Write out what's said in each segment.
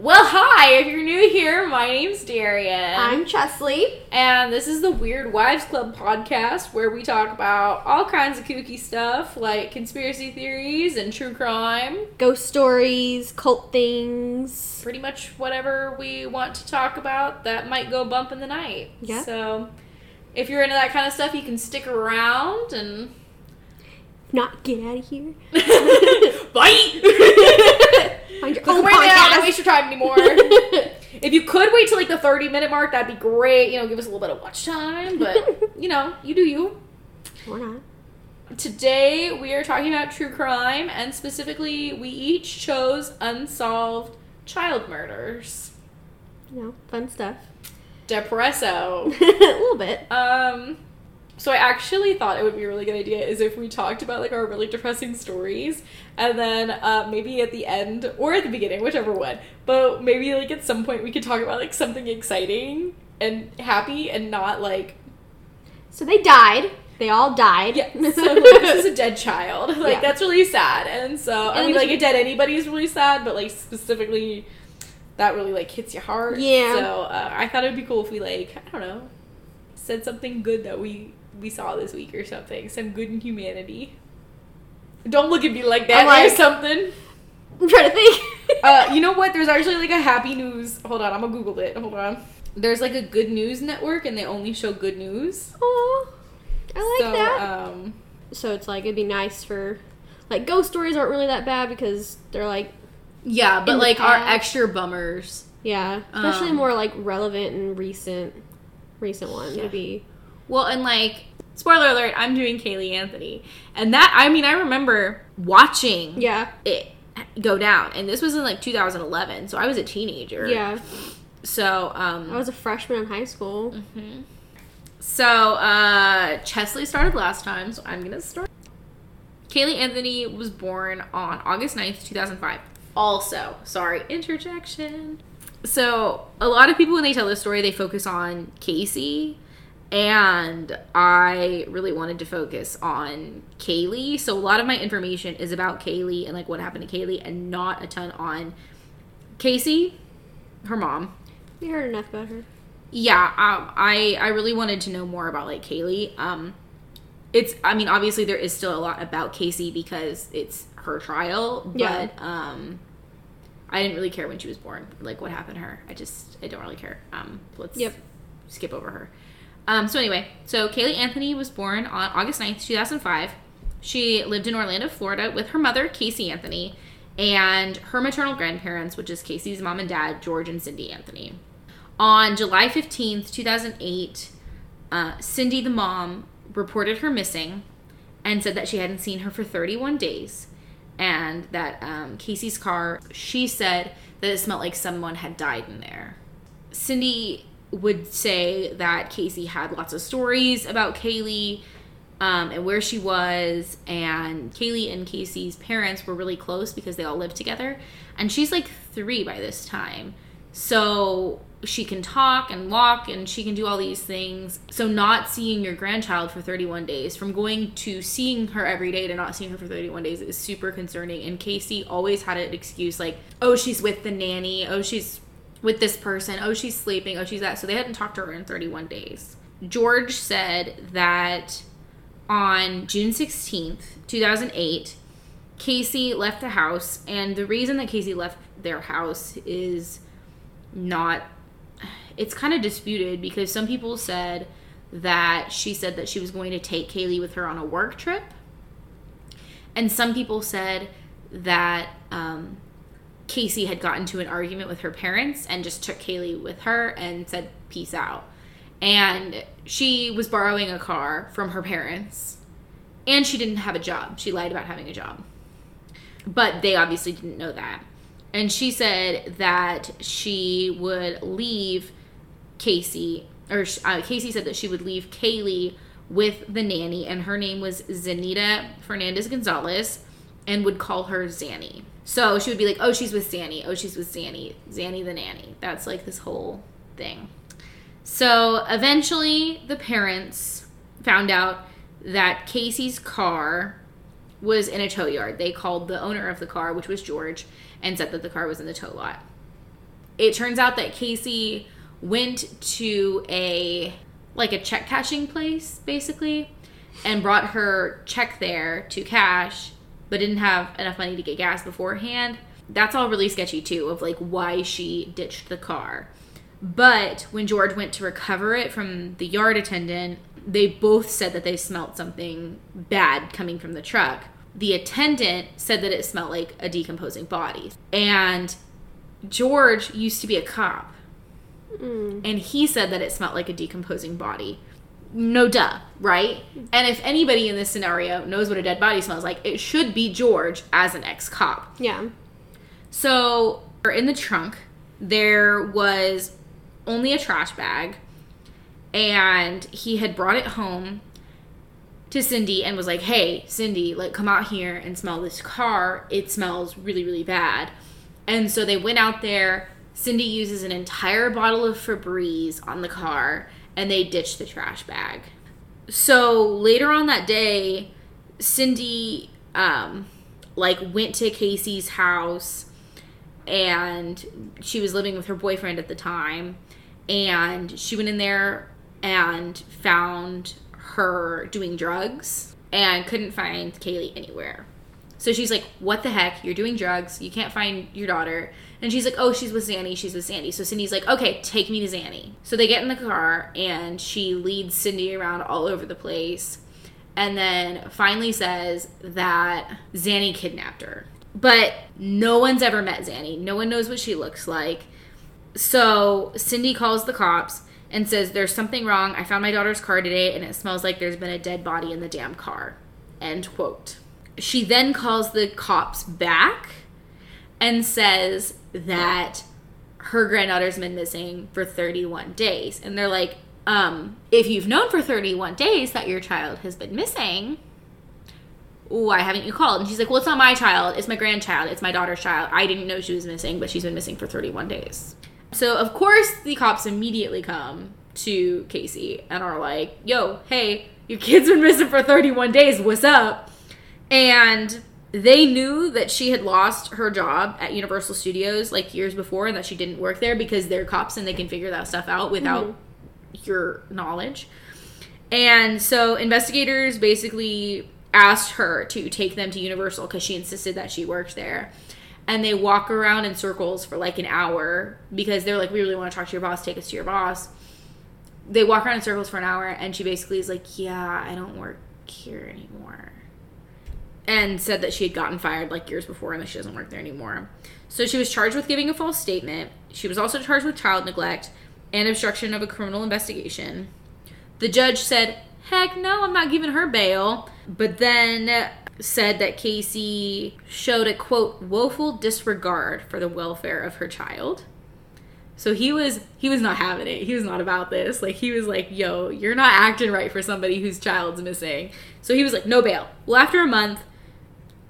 Well, hi, if you're new here, my name's Darrian. I'm Chesleigh. and this is the Weird Wives Club podcast where we talk about all kinds of kooky stuff like conspiracy theories and true crime. Ghost stories, cult things. Pretty much whatever we want to talk about that might go bump in the night. Yeah. So if you're into that kind of stuff, you can stick around and Not get out of here. bite! Find your own away now, don't waste your time anymore. if you could wait till like the 30 minute mark, that'd be great. You know, give us a little bit of watch time, but you know, you do you. or not. Today we are talking about true crime, and specifically, we each chose unsolved child murders. You know, fun stuff. Depresso. a little bit. Um, so I actually thought it would be a really good idea is if we talked about like our really depressing stories, and then uh, maybe at the end or at the beginning, whichever one. But maybe like at some point we could talk about like something exciting and happy, and not like So they died. They all died. yeah. So like, this is a dead child. Like Yeah. that's really sad. And so I mean, like a dead anybody is really sad, but like specifically. That really like hits your heart. Yeah. So uh, I thought it'd be cool if we like I don't know said something good that we we saw this week or something. Some good in humanity. Don't look at me like that like- or something. I'm trying to think. Uh, you know what? There's actually like a happy news. Hold on, I'm gonna Google it. Hold on. There's like a good news network, and they only show good news. Oh, I like so, that. Um, so it's like it'd be nice for like ghost stories aren't really that bad because they're like yeah, but like our extra bummers. yeah, especially Um, more like relevant and recent recent ones Yeah. would be Well, and like spoiler alert, I'm doing Caylee Anthony, and that I mean I remember watching yeah it go down, and this was in like 2011, so I was a teenager. yeah. So um, I was a freshman in high school. Mhm. So, uh, Chesleigh started last time, so I'm gonna start. Caylee Anthony was born on August 9th, 2005. Also, sorry, interjection. So, a lot of people, when they tell this story, they focus on Casey, and I really wanted to focus on Caylee. So, a lot of my information is about Caylee and like what happened to Caylee, and not a ton on Casey, her mom, You heard enough about her. yeah um, i i really wanted to know more about like caylee um it's i mean obviously there is still a lot about casey because it's her trial but Yeah. um i didn't really care when she was born like what happened to her i just i don't really care um let's Yep. skip over her um so anyway so caylee anthony was born on august 9th 2005 she lived in orlando florida with her mother casey anthony and her maternal grandparents which is casey's mom and dad george and cindy anthony on July 15th, 2008, uh, Cindy, the mom, reported her missing and said that she hadn't seen her for 31 days. And that um, Casey's car, she said that it smelled like someone had died in there. Cindy would say that Casey had lots of stories about Caylee um, and where she was. And Caylee and Casey's parents were really close because they all lived together. And she's like three by this time. So she can talk and walk and she can do all these things. So not seeing your grandchild for 31 days, from going to seeing her every day to not seeing her for 31 days is super concerning. And Casey always had an excuse like, oh, she's with the nanny. Oh, she's with this person. Oh, she's sleeping. Oh, she's that. So they hadn't talked to her in 31 days. George said that on June 16th, 2008, Casey left the house. And the reason that Casey left their house is not it's kind of disputed because some people said that she said that she was going to take Caylee with her on a work trip. And some people said that um, Casey had gotten to an argument with her parents and just took Caylee with her and said, peace out. And she was borrowing a car from her parents. And she didn't have a job. She lied about having a job. But they obviously didn't know that. And she said that she would leave Casey, or uh, Casey said that she would leave Caylee with the nanny, and her name was Zanita Fernandez Gonzalez, and would call her Zanny. So she would be like, oh, she's with Zanny. Oh, she's with Zanny. Zanny the nanny. That's like this whole thing. So eventually, the parents found out that Casey's car was in a tow yard. They called the owner of the car, which was George, and said that the car was in the tow lot. it turns out that Casey went to a like a check cashing place basically and brought her check there to cash but didn't have enough money to get gas beforehand. That's all really sketchy too of like why she ditched the car. But when George went to recover it from the yard attendant, they both said that they smelled something bad coming from the truck. The attendant said that it smelled like a decomposing body. And George used to be a cop. Mm. And he said that it smelled like a decomposing body. No duh, right? And if anybody in this scenario knows what a dead body smells like, it should be George as an ex cop. Yeah. So, in the trunk, there was only a trash bag, and he had brought it home to Cindy and was like, "Hey, Cindy, like come out here and smell this car. It smells really, really bad." And so they went out there. Cindy uses an entire bottle of Febreze on the car, and they ditched the trash bag. So later on that day, Cindy um, like went to Casey's house and she was living with her boyfriend at the time and she went in there and found her doing drugs and couldn't find Caylee anywhere. So she's like, "What the heck? You're doing drugs. You can't find your daughter." And she's like, "Oh, she's with Zanny. She's with Sandy." So Cindy's like, "Okay, take me to Zanny." So they get in the car and she leads Cindy around all over the place and then finally says that Zanny kidnapped her. But no one's ever met Zanny. No one knows what she looks like. So Cindy calls the cops and says, There's something wrong. I found my daughter's car today and it smells like there's been a dead body in the damn car. End quote. She then calls the cops back and says that her granddaughter's been missing for 31 days. And they're like, um, if you've known for 31 days that your child has been missing, why haven't you called? And she's like, well, it's not my child. It's my grandchild. It's my daughter's child. I didn't know she was missing, but she's been missing for 31 days. So, of course, the cops immediately come to Casey and are like, yo, hey, your kid's been missing for 31 days. What's up? And they knew that she had lost her job at Universal Studios like years before and that she didn't work there because they're cops and they can figure that stuff out without mm-hmm. your knowledge. And so investigators basically asked her to take them to Universal because she insisted that she worked there. And they walk around in circles for like an hour because they're like, we really want to talk to your boss, take us to your boss. They walk around in circles for an hour, and she basically is like, yeah, I don't work here anymore. And said that she had gotten fired like years before and that she doesn't work there anymore. So she was charged with giving a false statement. She was also charged with child neglect and obstruction of a criminal investigation. The judge said, heck no, I'm not giving her bail. But then said that Casey showed a quote woeful disregard for the welfare of her child. So he was he was not having it. He was not about this. Like he was like, "Yo, you're not acting right for somebody whose child's missing." So he was like, "No bail." Well, after a month,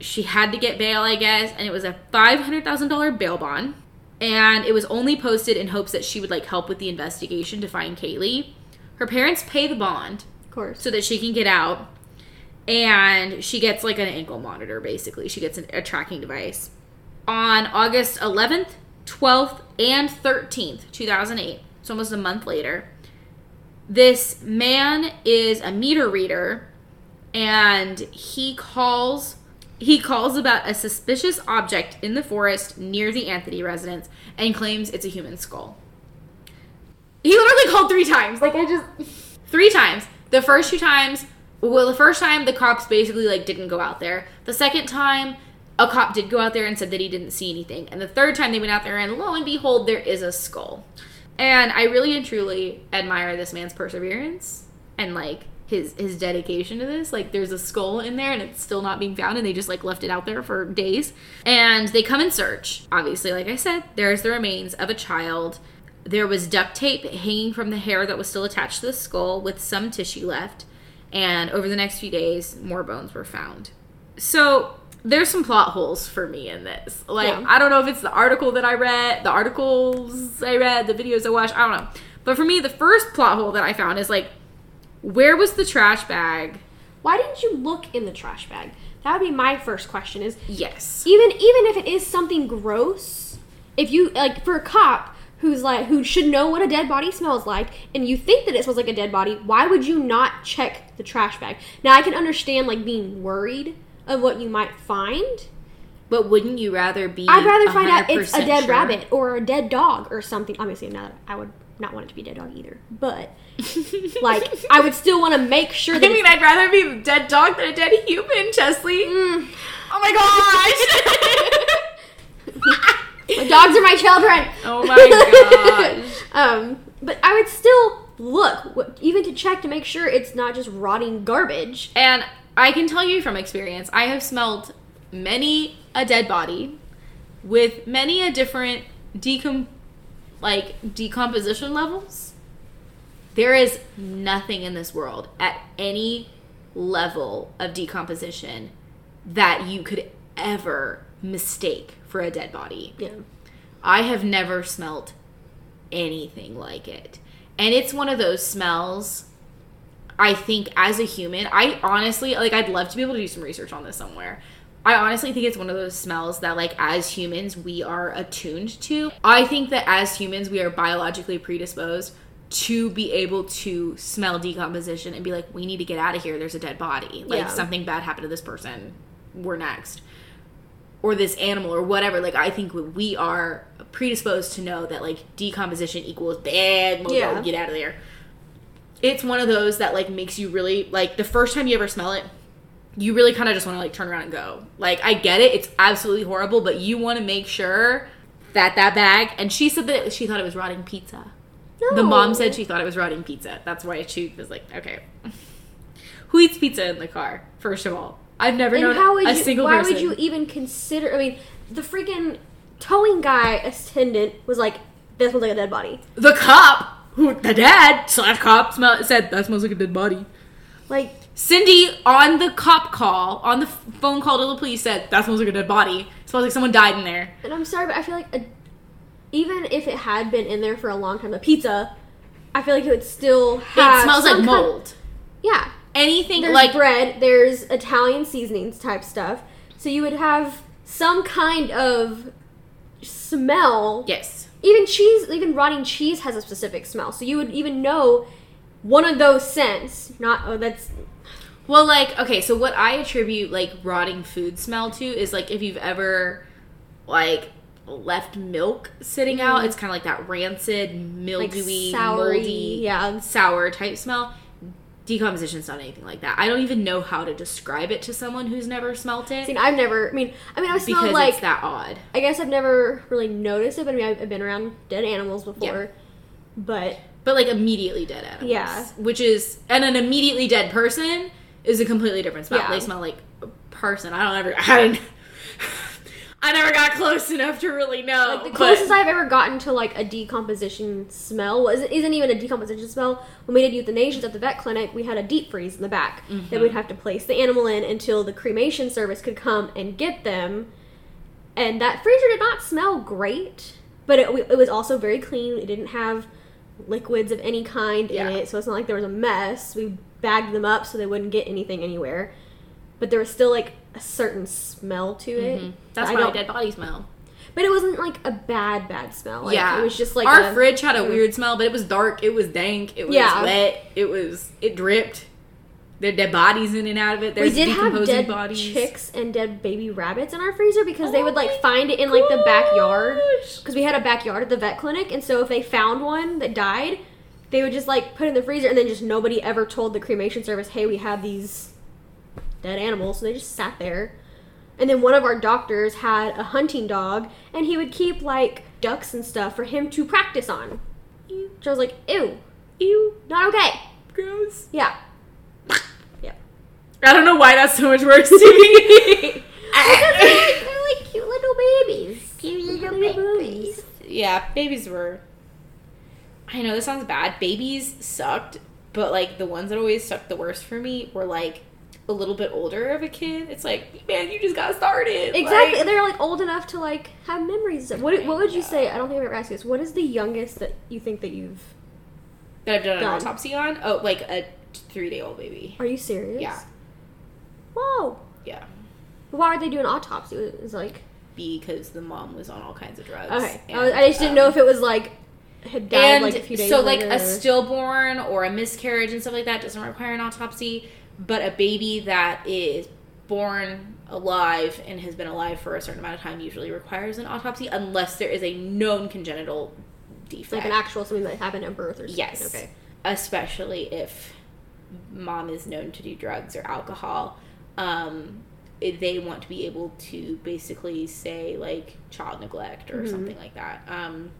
she had to get bail, I guess, and it was a $500,000 bail bond. And it was only posted in hopes that she would like help with the investigation to find Caylee. Her parents pay the bond Of course. so that she can get out. And she gets like an ankle monitor, basically. She gets an, a tracking device. On August 11th, 12th, and 13th, 2008, it's almost a month later, this man is a meter reader and he calls he calls about a suspicious object in the forest near the Anthony residence and claims it's a human skull. He literally called three times. Like I just three times. The first two times, well, the first time the cops basically like didn't go out there. The second time, a cop did go out there and said that he didn't see anything. And the third time they went out there and lo and behold, there is a skull. And I really and truly admire this man's perseverance and like his his dedication to this. Like there's a skull in there and it's still not being found and they just like left it out there for days. And they come and search. Obviously, like I said, there's the remains of a child. There was duct tape hanging from the hair that was still attached to the skull with some tissue left. And over the next few days, more bones were found. So there's some plot holes for me in this. Like, Yeah. I don't know if it's the article that I read, the articles I read, the videos I watched, I don't know. But for me, the first plot hole that I found is like, where was the trash bag? Why didn't you look in the trash bag? That would be my first question. Is Yes. even even if it is something gross, if you like for a cop, who's like who should know what a dead body smells like and you think that it smells like a dead body why would you not check the trash bag now i can understand like being worried of what you might find But wouldn't you rather be? i'd rather find out it's a dead sure? rabbit or a dead dog or something obviously not i would not want it to be a dead dog either but like i would still want to make sure I mean, I'd rather be a dead dog than a dead human, Chesleigh. Mm. Oh my gosh! My dogs are my children oh my gosh! um but i would still look even to check to make sure it's not just rotting garbage And I can tell you from experience, I have smelled many a dead body with many a different decom like decomposition levels. There is nothing in this world at any level of decomposition that you could ever mistake for a dead body. yeah I have never smelt anything like it. And it's one of those smells I think as a human, I honestly like I'd love to be able to do some research on this somewhere. I honestly think it's one of those smells that like as humans we are attuned to. I think that as humans we are biologically predisposed to be able to smell decomposition and be like we need to get out of here there's a dead body. Like Yeah. something bad happened to this person. We're next or this animal or whatever like i think we are predisposed to know that like decomposition equals bad Yeah. get out of there it's one of those that like makes you really like the first time you ever smell it you really kind of just want to like turn around and go. Like i get it it's absolutely horrible but you want to make sure that that bag and she said that she thought it was rotting pizza. No. the mom said she thought it was rotting pizza. That's why she was like okay. Who eats pizza in the car first of all? I've never and known how would a you single why person. would you even consider i mean the freaking towing guy attendant was like this was like a dead body. The cop who the dad slash cop smell, said that smells like a dead body. Like cindy on the cop call on the phone call to the police said that smells like a dead body. Smells like someone died in there. And i'm sorry but i feel like a, even if it had been in there for a long time the pizza i feel like it would still have it smells like some kind- mold. Yeah. Anything there's like bread there's italian seasonings type stuff. So you would have some kind of smell. Yes. Even cheese even rotting cheese has a specific smell. So you would even know one of those scents not oh that's well like okay so what i attribute like rotting food smell to is like if you've ever like left milk sitting mm-hmm. out it's kind of like that rancid mildewy soury, moldy yeah. sour type smell decomposition's not anything like that i don't even know how to describe it to someone who's never smelt it See, I've never. I mean, I mean, I smell because like. that odd I guess I've never really noticed it, but I mean, I've, I've been around dead animals before. But but like immediately dead animals. Yeah. Which is and an immediately dead person is a completely different smell. Yeah. They smell like a person. I don't ever I don't I never got close enough to really know. like the but- closest I've ever gotten to like a decomposition smell was isn't even a decomposition smell. When we did euthanasias at the vet clinic, we had a deep freeze in the back that mm-hmm. we'd have to place the animal in until the cremation service could come and get them. And that freezer did not smell great, but it, it was also very clean. It didn't have liquids of any kind Yeah. in it, so it's not like there was a mess. We bagged them up so they wouldn't get anything anywhere. But there was still like a certain smell to it. Mhm. That's why dead body smell. But it wasn't like a bad, bad smell. Like, yeah. it was just like our a- fridge had a weird smell, but it was dark, it was dank, it was Yeah. wet, it was it dripped. There dead bodies in and out of it. There's we did have decomposing dead bodies. chicks and dead baby rabbits in our freezer because they Oh would like find it in like the backyard because we had a backyard at the vet clinic, and so if they found one that died, they would just like put in the freezer, and then just nobody ever told the cremation service, "Hey, we have these dead animals," so they just sat there. And then one of our doctors had a hunting dog, and he would keep like ducks and stuff for him to practice on. So I was like, "Ew, Ew, not okay." gross. Yeah, yeah. I don't know why that's so much worse to me. They're like, they're like cute little babies. Cute little babies. yeah, babies were. I know this sounds bad. Babies sucked, but like the ones that always sucked the worst for me were like a little bit older of a kid. It's like, man, you just got started. Exactly. Like, they're like old enough to like have memories. Of, what What would you say? I don't think I've ever asked you this. What is the youngest that you think that you've? that I've done an Done. autopsy on. Oh, like a three day old baby. Are you serious? Yeah. Whoa. Yeah, Why would they do an autopsy? It was like because the mom was on all kinds of drugs. okay. I, and, I just didn't um, know if it was like had died and like a few days so like a stillborn or a miscarriage and stuff like that doesn't require an autopsy but a baby that is born alive and has been alive for a certain amount of time usually requires an autopsy unless there is a known congenital defect like an actual something that happened at birth or something. yes Okay. especially if mom is known to do drugs or alcohol um they want to be able to basically say like child neglect or Mhm. something like that um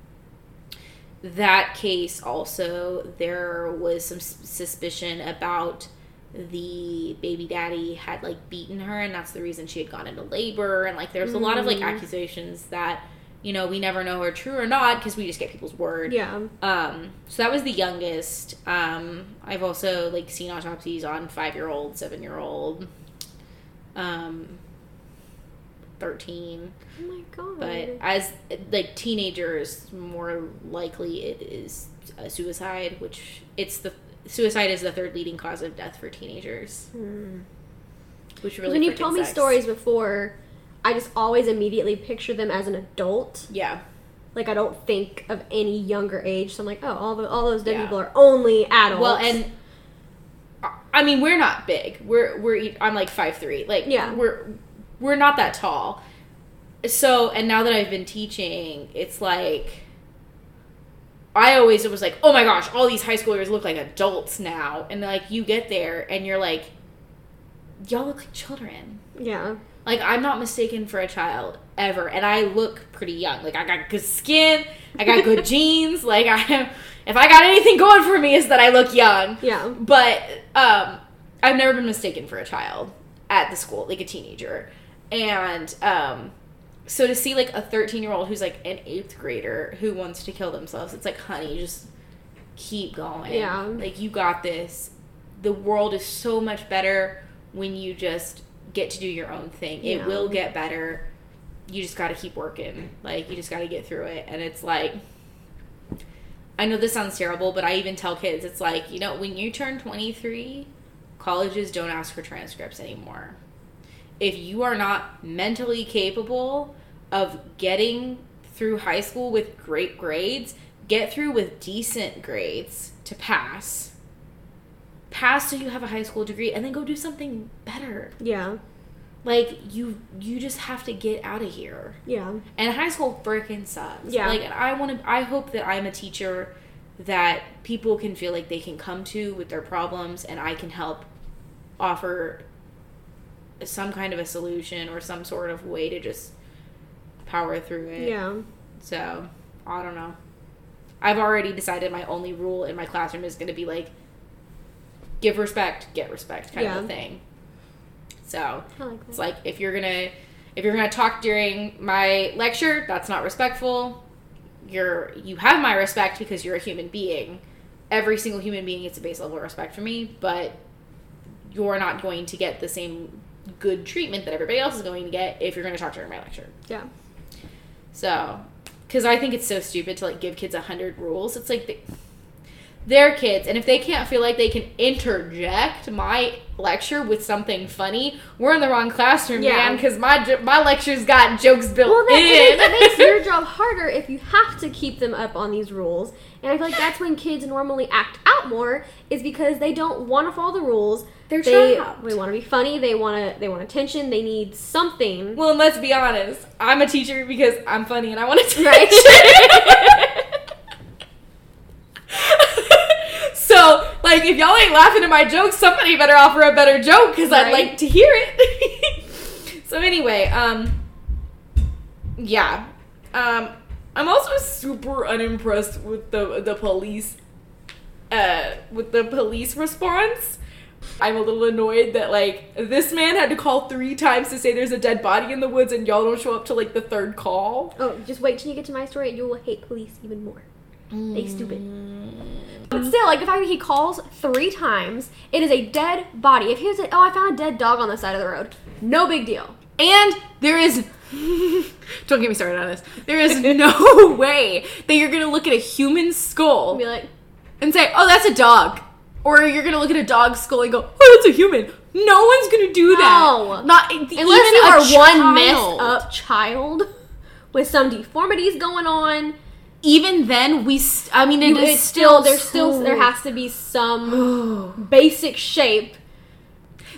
that case also there was some suspicion about the baby daddy had like beaten her and that's the reason she had gone into labor and like there's a lot of like Mm. accusations that you know we never know are true or not because we just get people's word Yeah. um, so that was the youngest. Um, I've also like seen autopsies on five year old, seven year old, um, thirteen. Oh my god. But as like teenagers, more likely it is a suicide, which it's the suicide is the third leading cause of death for teenagers. Hmm. Which really when you've told me stories before, I just always immediately picture them as an adult. yeah, Like I don't think of any younger age. So I'm like, oh, all the all those dead Yeah. people are only adults. Well, and I- mean, we're not big. We're we're I'm like five three. Like Yeah. we're we're not that tall. So and now that I've been teaching, it's like I always was like, oh my gosh, all these high schoolers look like adults now, and like you get there and you're like, y'all look like children. yeah, Like I'm not mistaken for a child ever, and I look pretty young. Like I got good skin, I got good genes. Like I, if I got anything going for me, is that I look young. yeah, But um, I've never been mistaken for a child at the school, like a teenager, and um, so to see like a 13 year old who's like an eighth grader who wants to kill themselves, it's like, honey, just keep going. Yeah. like you got this. The world is so much better when you just get to do your own thing. It will get better. You just got to keep working. Like you just got to get through it, and it's like. I know this sounds terrible, but I even tell kids it's like, you know, when you turn 23, colleges don't ask for transcripts anymore. If you are not mentally capable of getting through high school with great grades, get through with decent grades to pass. Pass so you have a high school degree and then go do something better. yeah, Like you you just have to get out of here. yeah, And high school freaking sucks. Yeah. Like, and I want to. I hope that I'm a teacher that people can feel like they can come to with their problems, and I can help offer some kind of a solution or some sort of way to just power through it. yeah. So I don't know. I've already decided my only rule in my classroom is going to be like, give respect, get respect, kind of a thing. So like it's like if you're gonna if you're gonna talk during my lecture, that's not respectful. You're you have my respect because you're a human being. Every single human being gets a base level of respect from me, but you're not going to get the same good treatment that everybody else is going to get if you're going to talk during my lecture. yeah, So, because I think it's so stupid to like give kids a hundred rules. It's like they, they're kids, and if they can't feel like they can interject my lecture with something funny, we're in the wrong classroom, Yeah. man. Because my my lecture's got jokes built Well, that, in. that makes your job harder if you have to keep them up on these rules. And I feel like that's when kids normally act out more, is because they don't want to follow the rules. They're they trapped. they want to be funny. They want to they want attention. They need something. well, and let's be honest, I'm a teacher because I'm funny and I want to Right. so, like, if y'all ain't laughing at my jokes, somebody better offer a better joke because I'd like to hear it. so anyway, um, yeah, um, I'm also super unimpressed with the the police, uh, with the police response. I'm a little annoyed that like this man had to call three times to say there's a dead body in the woods and y'all don't show up to like the third call. oh, just wait till you get to my story, and you will hate police even more. They stupid. Mm. But still, like the fact that he calls three times, it is a dead body. If he was, like, oh, I found a dead dog on the side of the road, no big deal. And there is don't get me started on this. There is no way that you're gonna look at a human skull and Be like, and say, "Oh, that's a dog," or you're gonna look at a dog skull and go, "Oh, that's a human." No one's gonna do that. No. not unless even you a are one messed up child with some deformities going on, even then, we. St- I mean, it You- is it's still there's so- still there has to be some basic shape.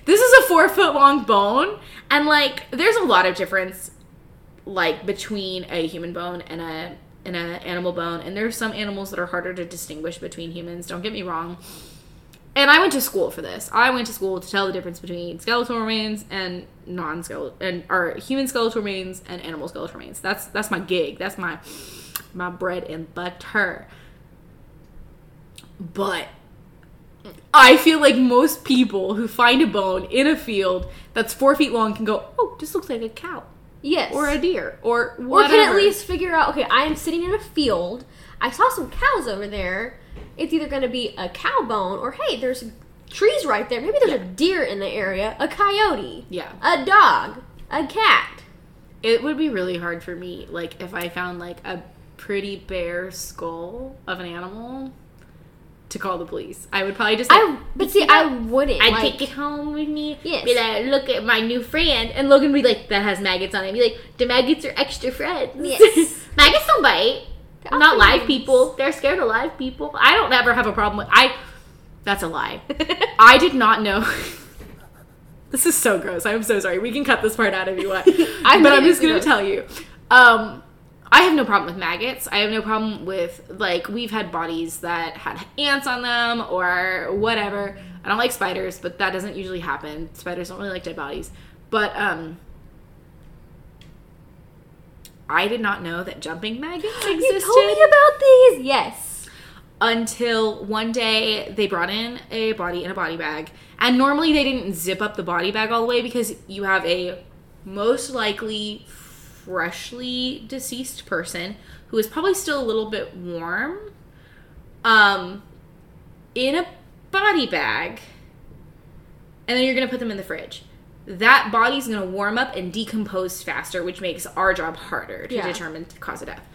this is a four foot long bone, and like, there's a lot of difference, like between a human bone and a and a animal bone, and there's some animals that are harder to distinguish between humans. Don't get me wrong. And I went to school for this. I went to school to tell the difference between skeletal remains and non-skeletal and or human skeletal remains and animal skeletal remains. That's that's my gig. That's my my bread and butter. But I feel like most people who find a bone in a field that's four feet long can go, "Oh, this looks like a cow Yes. or a deer or whatever. or can at least figure out okay i am sitting in a field i saw some cows over there it's either going to be a cow bone or hey there's trees right there maybe there's a deer in the area a coyote yeah, a dog a cat it would be really hard for me, like if I found like a pretty bare skull of an animal, to call the police. I would probably just. Like, i but see i wouldn't I'd like, take it home with me. Yes. Be like, look at my new friend. And Logan would be like, that has maggots on it. Be like, the maggots are extra friends. Yes. maggots don't bite. Not live people. They're scared of live people. I don't ever have a problem with. I. That's a lie. I did not know. this is so gross. I'm so sorry. We can cut this part out if you want. I but I'm just gonna gross. tell you. Um, I have no problem with maggots. I have no problem with like we've had bodies that had ants on them or whatever. I don't like spiders, but that doesn't usually happen. Spiders don't really like dead bodies. But um I did not know that jumping maggots existed. you told me about these yes until one day they brought in a body in a body bag. And normally they didn't zip up the body bag all the way because you have a most likely freshly deceased person who is probably still a little bit warm um in a body bag and then you're going to put them in the fridge. That body's going to warm up and decompose faster, which makes our job harder to Yeah. determine the cause of death.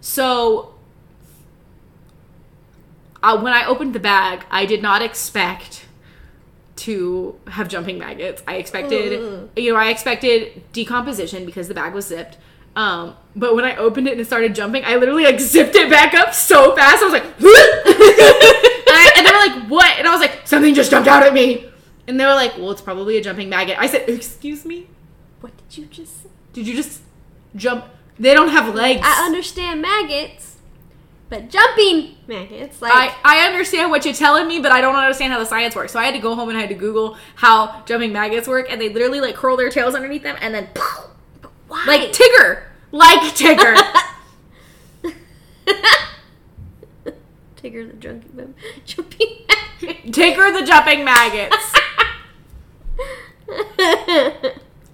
So uh, when I opened the bag, I did not expect to have jumping maggots. I expected, Ugh. you know, I expected decomposition because the bag was zipped. Um, but when I opened it and it started jumping, I literally like zipped it back up so fast. I was like, and, I, and they were like, "What?" And I was like, "Something just jumped out at me." And they were like, "Well, it's probably a jumping maggot." I said, "Excuse me, what did you just say did you just jump? They don't have legs." i understand maggots but jumping maggots like I, I understand what you're telling me, but I don't understand how the science works. So I had to go home and I had to Google how jumping maggots work, and they literally like curl their tails underneath them and then why like Tigger, like Tigger. Tigger the drunken bum jumping maggot. Tigger the jumping maggots.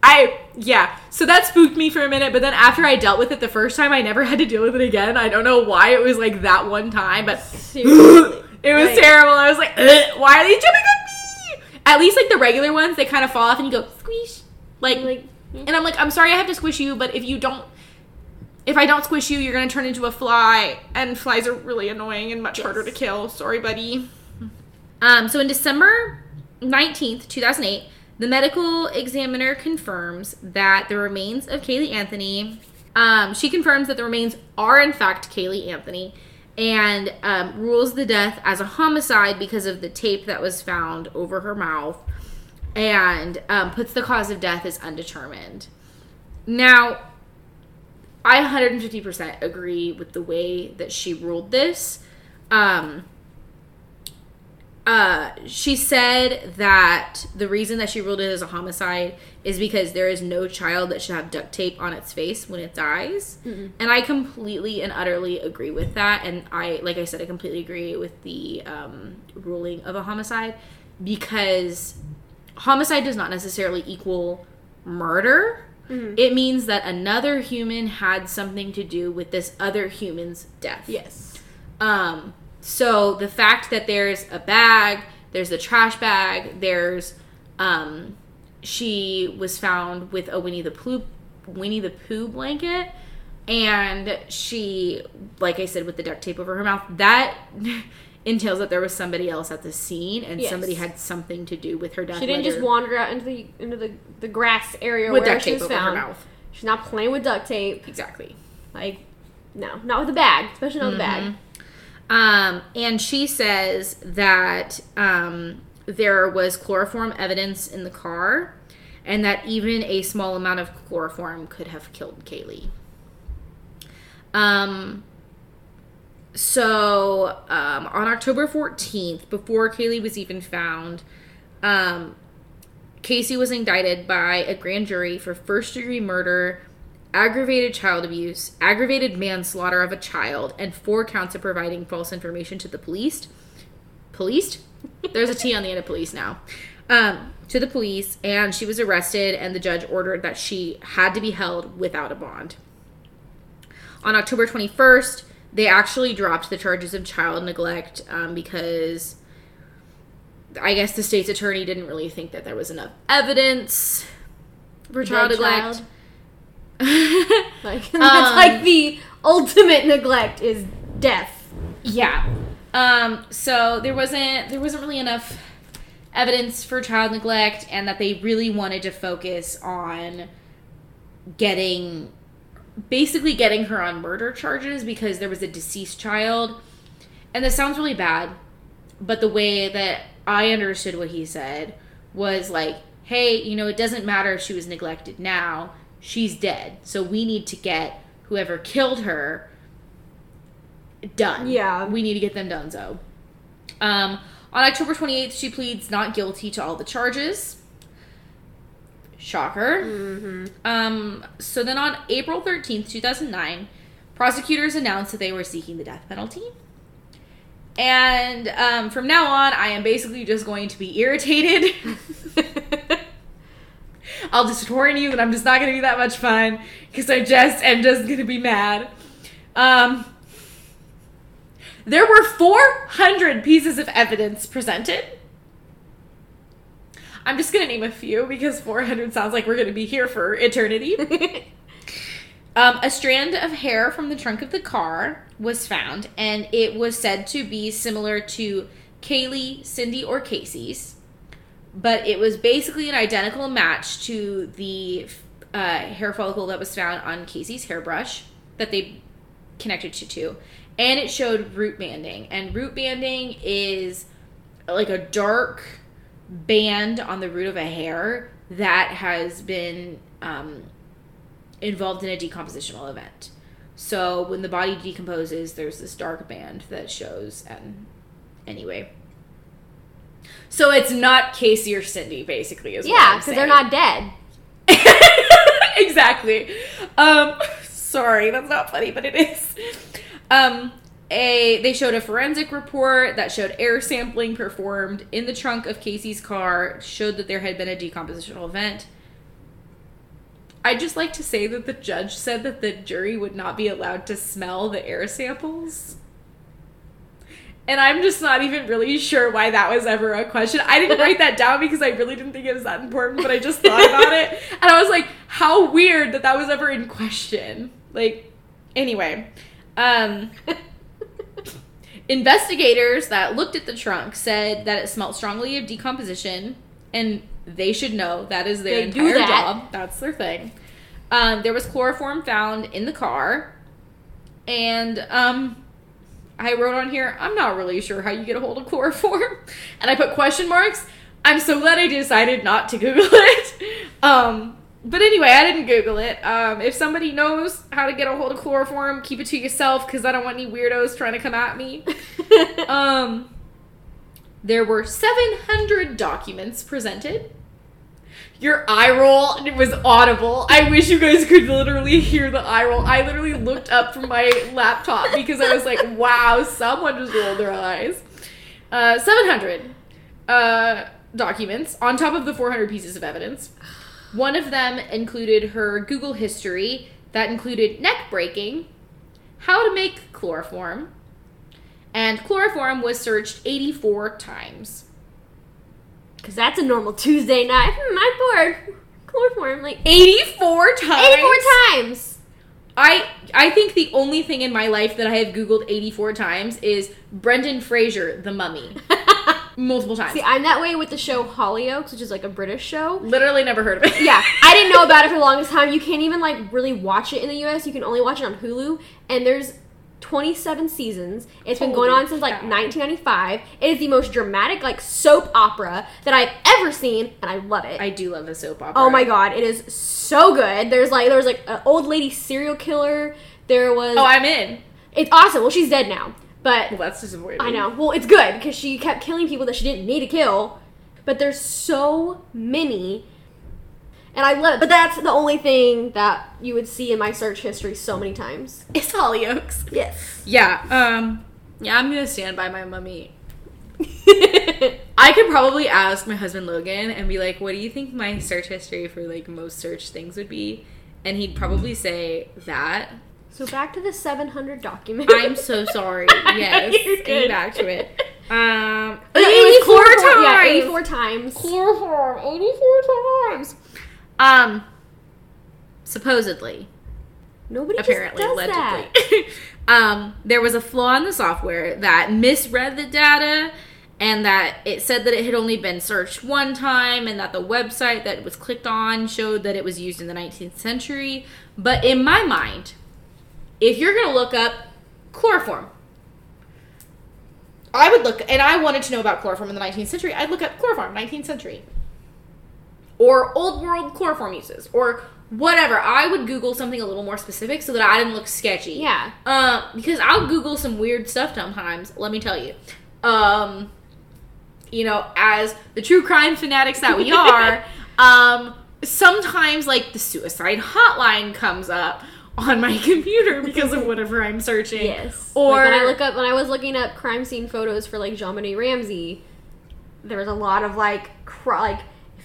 I yeah. So that spooked me for a minute, but then after I dealt with it the first time, I never had to deal with it again. I don't know why it was like that one time, but it was Like- terrible. I was like, why are they jumping on me? At least like the regular ones, they kind of fall off and you go squish, like, like and I'm like, I'm sorry, I have to squish you, but if you don't, if I don't squish you, you're gonna turn into a fly, and flies are really annoying and much Yes. harder to kill. Sorry, buddy. Um, so in December 19th, 2008, the medical examiner confirms that the remains of Caylee Anthony, um, she confirms that the remains are in fact Caylee Anthony and um, rules the death as a homicide because of the tape that was found over her mouth and um, puts the cause of death as undetermined. Now, I 150% agree with the way that she ruled this. Um, uh, she said that the reason that she ruled it as a homicide is because there is no child that should have duct tape on its face when it dies. And I completely and utterly agree with that. And I, like I said, I completely agree with the um, ruling of a homicide because homicide does not necessarily equal murder. It means that another human had something to do with this other human's death. yes Um, so the fact that there's a bag, there's a trash bag, there's um, she was found with a Winnie the Pooh Winnie the Pooh blanket, and she, like I said, with the duct tape over her mouth. That entails that there was somebody else at the scene, and Yes. somebody had something to do with her death. she didn't just whether- wander out into the into the, the grass area with where duct she was over her found mouth. she's not playing with duct tape Exactly. like No, not with a bag, especially not with a bag. Um, and she says that um, there was chloroform evidence in the car, and that even a small amount of chloroform could have killed Caylee. Um, so um, on October 14th, before Caylee was even found, um, Casey was indicted by a grand jury for first degree murder, aggravated child abuse, aggravated manslaughter of a child, and four counts of providing false information to the police. Police? There's a T on the end of police now. Um, to the police, and she was arrested, and the judge ordered that she had to be held without a bond. On October 21st, they actually dropped the charges of child neglect um, because I guess the state's attorney didn't really think that there was enough evidence for child neglect. Like that's Um, like the ultimate neglect is death. Yeah. Um, so there wasn't there wasn't really enough evidence for child neglect and that they really wanted to focus on getting basically getting her on murder charges because there was a deceased child. And this sounds really bad, but the way that I understood what he said was like, hey, you know, it doesn't matter if she was neglected now. She's dead. So we need to get whoever killed her done. Yeah. We need to get them done, so. Um, on October 28th, she pleads not guilty to all the charges. Shocker. Mm-hmm. Um, so then on April 13th, 2009, prosecutors announced that they were seeking the death penalty. And um, from now on, I am basically just going to be irritated. I'll just warn you that I'm just not going to be that much fun because I just am just going to be mad. Um, there were 400 pieces of evidence presented. I'm just going to name a few because 400 sounds like we're going to be here for eternity. Um, a strand of hair from the trunk of the car was found, and it was said to be similar to Caylee, Cindy, or Casey's, but it was basically an identical match to the uh, hair follicle that was found on Casey's hairbrush that they connected to, to. And it showed root banding, and root banding is like a dark band on the root of a hair that has been um, involved in a decompositional event. So when the body decomposes, there's this dark band that shows. And anyway, so it's not Casey or Cindy, basically. Is what yeah, because they're not dead. exactly. Um, sorry, that's not funny, but it is. Um, a they showed a forensic report that showed air sampling performed in the trunk of Casey's car showed that there had been a decompositional event. I'd just like to say that the judge said that the jury would not be allowed to smell the air samples. And I'm just not even really sure why that was ever a question. I didn't write that down because I really didn't think it was that important, but I just thought about it. And I was like, how weird that that was ever in question. Like, anyway. Um, investigators that looked at the trunk said that it smelled strongly of decomposition, and they should know that is their They do entire that. job. That's their thing. Um, there was chloroform found in the car, and um, I wrote on here, I'm not really sure how you get a hold of chloroform, and I put question marks. I'm so glad I decided not to Google it. Um, but anyway, I didn't Google it. Um, if somebody knows how to get a hold of chloroform, keep it to yourself because I don't want any weirdos trying to come at me. um, there were 700 documents presented. Your eye roll it was audible. I wish you guys could literally hear the eye roll. I literally looked up from my laptop because I was like, wow, someone just rolled their eyes. Uh, 700 uh, documents on top of the 400 pieces of evidence. One of them included her Google history that included neck breaking, how to make chloroform, and chloroform was searched 84 times. Because that's a normal Tuesday night. Hmm, I'm bored. Chloroform, like 84 times. 84 times. I I think the only thing in my life that I have googled 84 times is Brendan Fraser the mummy. multiple times. See, I'm that way with the show Hollyoaks, which is like a British show. Literally never heard of it. Yeah, I didn't know about it for the longest time. You can't even like really watch it in the US. You can only watch it on Hulu, and there's 27 seasons. It's been going on since like cow. 1995. It is the most dramatic like soap opera that I've ever seen, and I love it. I do love a soap opera. oh my god, it is so good. There's like there was like an old lady serial killer. There was Oh, I'm in. it's awesome. Well, she's dead now, but Well, that's disappointing. I know. Well, it's good because she kept killing people that she didn't need to kill. But there's so many. And I love it. But that's the only thing that you would see in my search history so many times. It's Hollyoaks. Yes. Yeah. Um. Yeah, I'm gonna stand by my mummy. I could probably ask my husband Logan and be like, "What do you think my search history for like most searched things would be?" And he'd probably say that. so back to the 700 document. I'm so sorry. Yes, You're getting back to it. Um, It was 84 chloroform- Yeah, times. 84 times. Chloroform, 84 times. Um, supposedly, Nobody apparently, just does that. allegedly, um, there was a flaw in the software that misread the data, and that it said that it had only been searched one time, and that the website that it was clicked on showed that it was used in the 19th century. But in my mind, if you're gonna look up chloroform, I would look, and I wanted to know about chloroform in the 19th century. I'd look up chloroform, 19th century, or old world chloroform uses, or whatever. I would Google something a little more specific so that I didn't look sketchy. Yeah. Uh, because I'll Google some weird stuff sometimes. Let me tell you. Um, you know, as the true crime fanatics that we are, um, sometimes like the suicide hotline comes up on my computer because of whatever I'm searching. Yes. Or like when I look up when I was looking up crime scene photos for like JonBenét Ramsey, there was a lot of like cr- like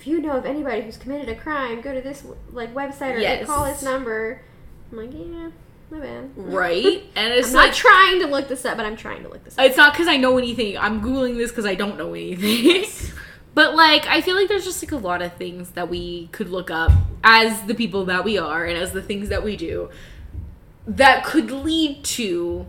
if you know of anybody who's committed a crime, go to this like website or Yes. call this number. I'm like, yeah, my bad. right, and it's I'm like not trying to look this up, but I'm trying to look this up. It's not because I know anything. I'm googling this because I don't know anything. but like, I feel like there's just like a lot of things that we could look up as the people that we are and as the things that we do that could lead to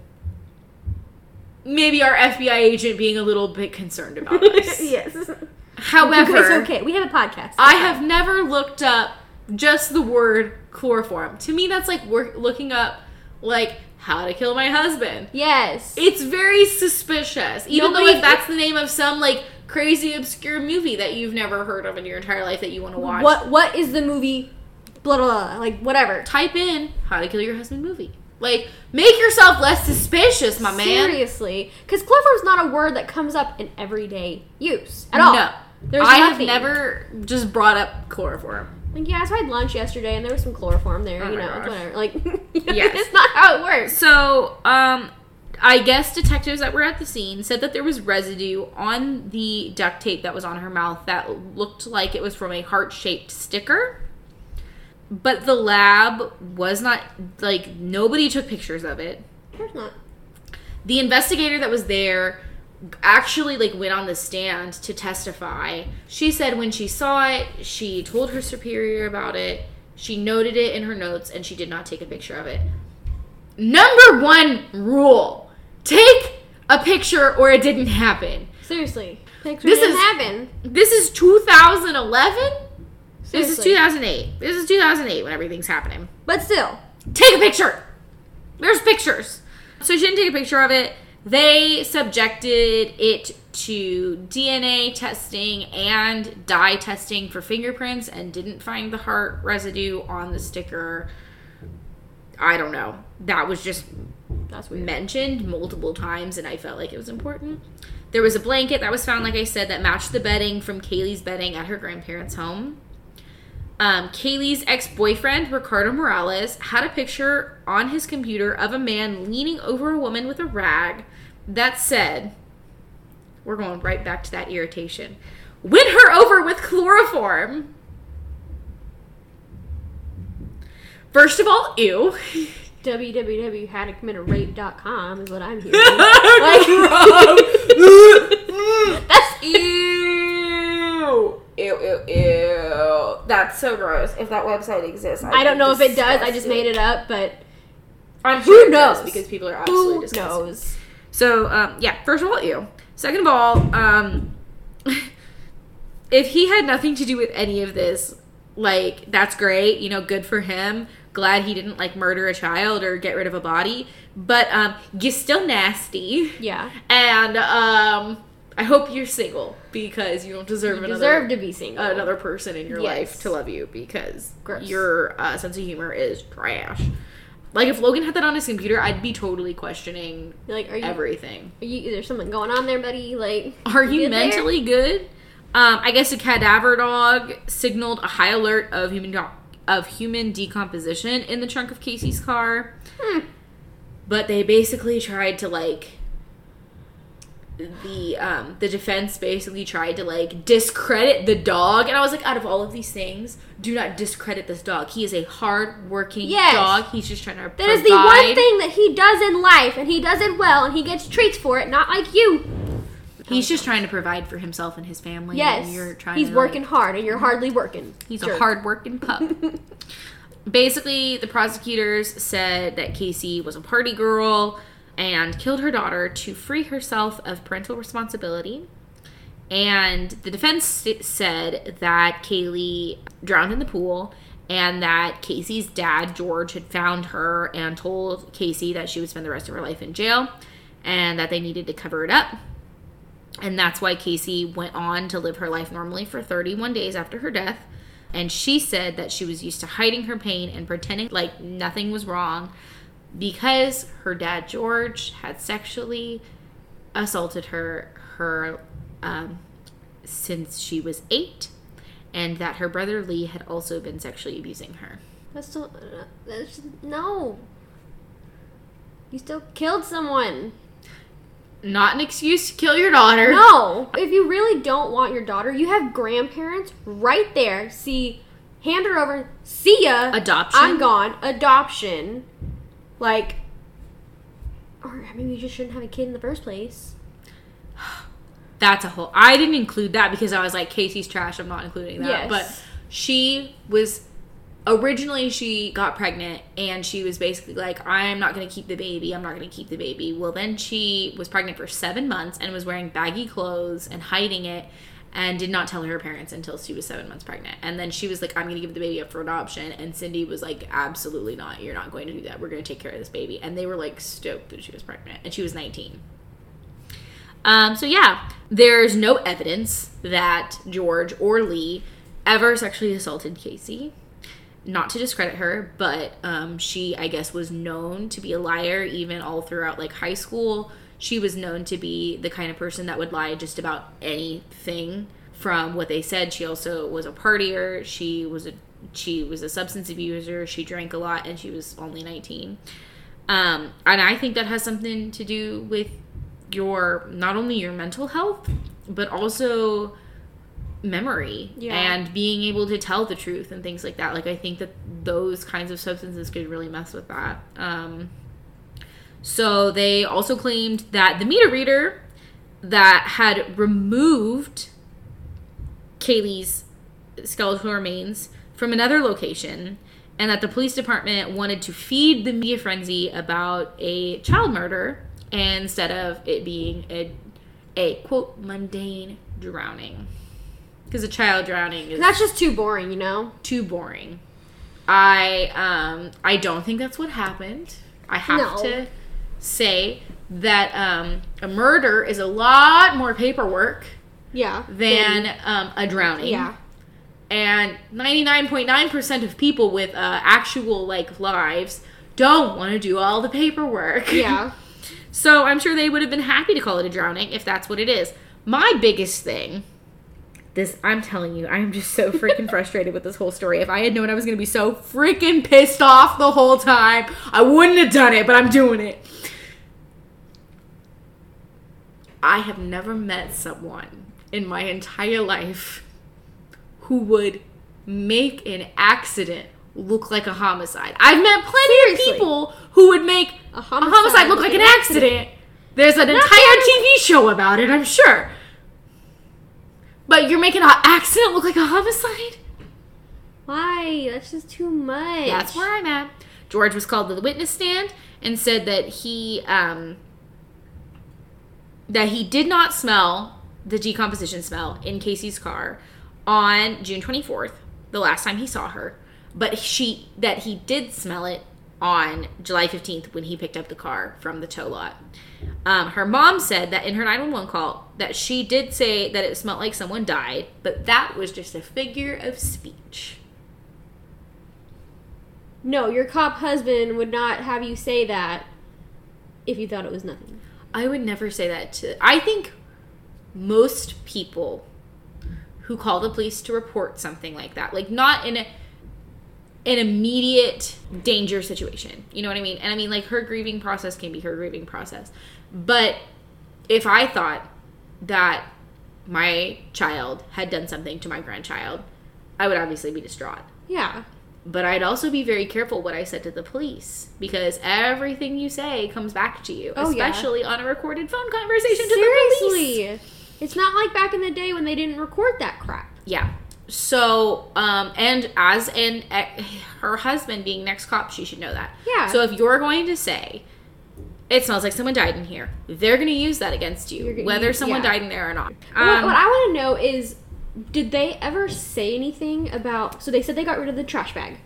maybe our FBI agent being a little bit concerned about us. yes. However, it's okay. We have a podcast. I have never looked up just the word chloroform. To me, that's like work, looking up like how to kill my husband. Yes. It's very suspicious. Even Nobody- though if that's the name of some like crazy obscure movie that you've never heard of in your entire life that you want to watch. what what is the movie? Blah blah blah. Like whatever. Type in how to kill your husband movie. Like make yourself less suspicious, my man. Seriously, because chloroform's not a word that comes up in everyday use at all. No. There's I have never just brought up chloroform. Like, yeah, so I had lunch yesterday and there was some chloroform there, Oh you know, gosh. whatever. Like, Yes. it's not how it works. So, um, I guess detectives that were at the scene said that there was residue on the duct tape that was on her mouth that looked like it was from a heart shaped sticker. But the lab was not, like, nobody took pictures of it. Of course not. The investigator that was there actually like went on the stand to testify. She said when she saw it, she told her superior about it. She noted it in her notes and she did not take a picture of it. Number 1 rule. Take a picture or it didn't happen. Seriously. Pictures This didn't is- happen. This is 2011? This is 2008. This is 2008 when everything's happening. But still. take a picture. There's pictures. So she didn't take a picture of it. They subjected it to DNA testing and dye testing for fingerprints and didn't find the heart residue on the sticker. I don't know. That was just That's weird. mentioned multiple times and I felt like it was important. There was a blanket that was found, like I said, that matched the bedding from Caylee's bedding at her grandparents' home. Um, Caylee's ex boyfriend, Ricardo Morales, had a picture on his computer of a man leaning over a woman with a rag that said, We're going right back to that irritation. Win her over with chloroform. First of all, ew. www.hadtocommittarape.com is what I'm hearing. like, that's ew. Ew, ew, ew. That's so gross. If that website exists, I don't know if it does. I just made it up, but I'm Who sure does knows? because people are who absolutely disgusting. knows? So, um, yeah, first of all, ew. Second of all, um, if he had nothing to do with any of this, like that's great, you know, good for him. Glad he didn't like murder a child or get rid of a body, but um you're still nasty. Yeah. And um I hope you're single because you don't deserve You another deserve to be single. another person in your Yes. life to love you because Gross. your uh, sense of humor is trash. Like if Logan had that on his computer, I'd be totally questioning like, are you, everything. are you? Is there something going on there, buddy? Like, Are you there? mentally good? Um, I guess a cadaver dog signaled a high alert of human do- of human decomposition in the trunk of Casey's car. Hmm. But they basically tried to like the um the defense basically tried to like discredit the dog and I was like out of all of these things do not discredit this dog he is a hard working Yes. dog he's just trying to That is the one thing that he does in life, and he does it well, and he gets treats for it. Not like you. he's just trying to provide for himself and his family Yes, and you're trying he's working like, hard, and you're hardly working. He's Jerk. a hard-working pup. Basically, the prosecutors said that Casey was a party girl and killed her daughter to free herself of parental responsibility. And the defense said that Caylee drowned in the pool and that Casey's dad, George, had found her and told Casey that she would spend the rest of her life in jail and that they needed to cover it up. And that's why Casey went on to live her life normally for 31 days after her death. And she said that she was used to hiding her pain and pretending like nothing was wrong because her dad, George, had sexually assaulted her her um, since she was eight, and that her brother Lee had also been sexually abusing her. That's still. Uh, that's no. You still killed someone. Not an excuse to kill your daughter. No, if you really don't want your daughter, you have grandparents right there. See, hand her over. See ya. Adoption? I'm gone. Adoption. Like, or maybe you just shouldn't have a kid in the first place. That's a whole. I didn't include that because I was like, Casey's trash. I'm not including that. Yes. But she was originally she got pregnant and she was basically like, I'm not going to keep the baby. I'm not going to keep the baby. Well, then she was pregnant for seven months and was wearing baggy clothes and hiding it and did not tell her parents until she was seven months pregnant. And then she was like, I'm going to give the baby up for adoption. And Cindy was like, Absolutely not. You're not going to do that. We're going to take care of this baby. And they were like stoked that she was pregnant. And she was 19. Um, so yeah, there's no evidence that George or Lee ever sexually assaulted Casey. Not to discredit her, but um, she, I guess, was known to be a liar even all throughout like high school. She was known to be the kind of person that would lie just about anything from what they said. She also was a partier. She was a she was a substance abuser. She drank a lot, and she was only 19. Um, and I think that has something to do with your not only your mental health, but also memory Yeah. and being able to tell the truth and things like that. Like I think that those kinds of substances could really mess with that. Um, so they also claimed that the meter reader that had removed Caylee's skeletal remains from another location and that the police department wanted to feed the media frenzy about a child murder instead of it being a, a quote mundane drowning because a child drowning is That's just too boring, you know. too boring i um i don't think that's what happened i have No. to say that um a murder is a lot more paperwork Yeah. than um, a drowning yeah. and 99.9% of people with uh, actual like lives don't want to do all the paperwork Yeah. so i'm sure they would have been happy to call it a drowning if that's what it is my biggest thing this i'm telling you i'm just so freaking frustrated with this whole story if i had known i was going to be so freaking pissed off the whole time i wouldn't have done it but i'm doing it i have never met someone in my entire life who would make an accident look like a homicide. I've met plenty Seriously. of people who would make A a homicide homicide, look like an accident. There's an entire TV show about it, I'm sure. But you're making an accident look like a homicide? Why? That's just too much. That's where I'm at. George was called to the witness stand and said that he um that he did not smell the decomposition smell in Casey's car on June 24th, the last time he saw her, but she that he did smell it on July 15th when he picked up the car from the tow lot. Um, her mom said that in her 911 call that she did say that it smelled like someone died, but that was just a figure of speech. No, your cop husband would not have you say that if you thought it was nothing. I would never say that to. I think most people who call the police to report something like that, like not in a an immediate danger situation. You know what I mean? And I mean, like her grieving process can be her grieving process. But if I thought that my child had done something to my grandchild, I would obviously be distraught. Yeah. But I'd also be very careful what I said to the police because everything you say comes back to you, Oh, yeah. especially on a recorded phone conversation to the police. Seriously. It's not like back in the day when they didn't record that crap. Yeah. So, um, and as in eh, her husband being next cop, she should know that. Yeah. So if you're going to say it smells like someone died in here, they're going to use that against you, whether use- someone yeah. died in there or not. what, Um, what I want to know is did they ever say anything about so they said they got rid of the trash bag.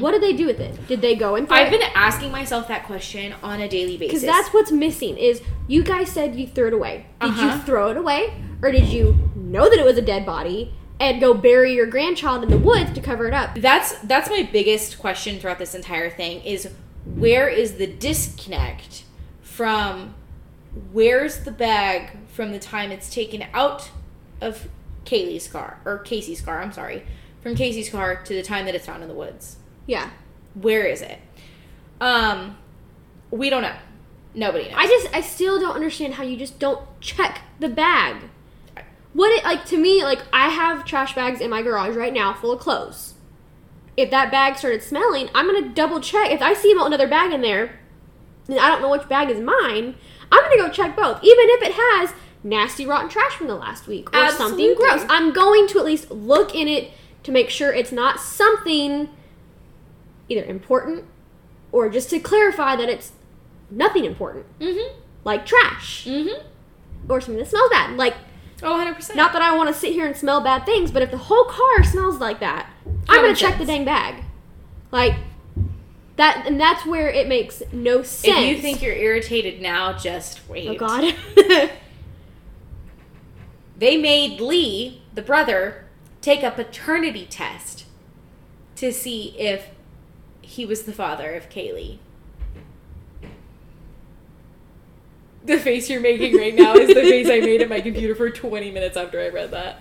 What did they do with it? Did they go and throw I've it? been asking myself that question on a daily basis. Because that's what's missing is you guys said you threw it away. Did Uh-huh. you throw it away? Or did you know that it was a dead body and go bury your grandchild in the woods to cover it up? that's that's my biggest question throughout this entire thing is where is the disconnect from where's the bag from the time it's taken out of Caylee's car or Casey's car, I'm sorry, from Casey's car to the time that it's found in the woods. Yeah. Where is it? Um we don't know. Nobody knows. I just I still don't understand how you just don't check the bag. What it like to me like I have trash bags in my garage right now full of clothes. If that bag started smelling, I'm gonna double check. If I see another bag in there, and I don't know which bag is mine, I'm gonna go check both, even if it has nasty rotten trash from the last week or something gross. I'm going to at least look in it to make sure it's not something either important or just to clarify that it's nothing important Mhm. like trash Mhm. or something that smells bad. Like, Oh, 100%. not that I want to sit here and smell bad things, but if the whole car smells like that, I'm gonna check the dang bag. Like that, and that's where it makes no sense. if you think you're irritated now, just wait. oh god, they made Lee, the brother, take a paternity test to see if he was the father of Caylee. The face you're making right now is the face I made at my computer for 20 minutes after I read that.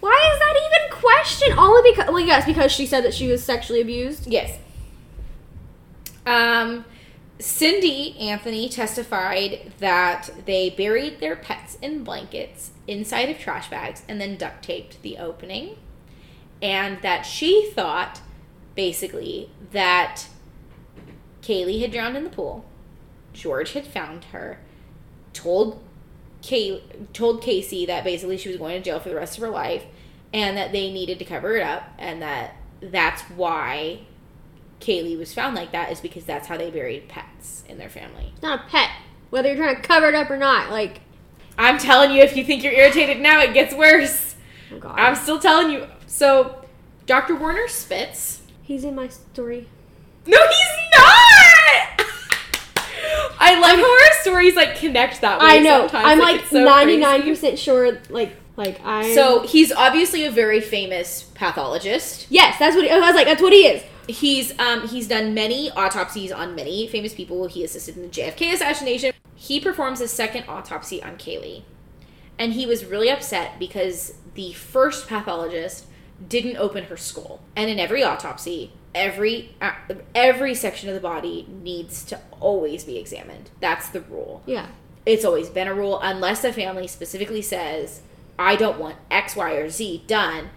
why is that even question? Only because, well, yes, because she said that she was sexually abused. Yes. Um, Cindy Anthony testified that they buried their pets in blankets inside of trash bags and then duct taped the opening. And that she thought, basically, that Caylee had drowned in the pool. George had found her, told Kay, told Casey that basically she was going to jail for the rest of her life, and that they needed to cover it up, and that that's why Caylee was found like that is because that's how they buried pets in their family. It's not a pet, whether you're trying to cover it up or not. Like, I'm telling you, if you think you're irritated now, it gets worse. oh god, I'm still telling you. So, Dr. Werner Spitz. he's in my story. No, he's not. I love how our stories like connect that way. I know. Sometimes. I'm Like, like ninety nine percent sure. Like, like I. So he's obviously a very famous pathologist. yes, that's what he, I was like. That's what he is. He's um he's done many autopsies on many famous people. He assisted in the JFK assassination. He performs a second autopsy on Caylee. And he was really upset because the first pathologist didn't open her skull. And in every autopsy, every uh, every section of the body needs to always be examined. That's the rule. Yeah. It's always been a rule unless the family specifically says, "I don't want X, Y, or Z done."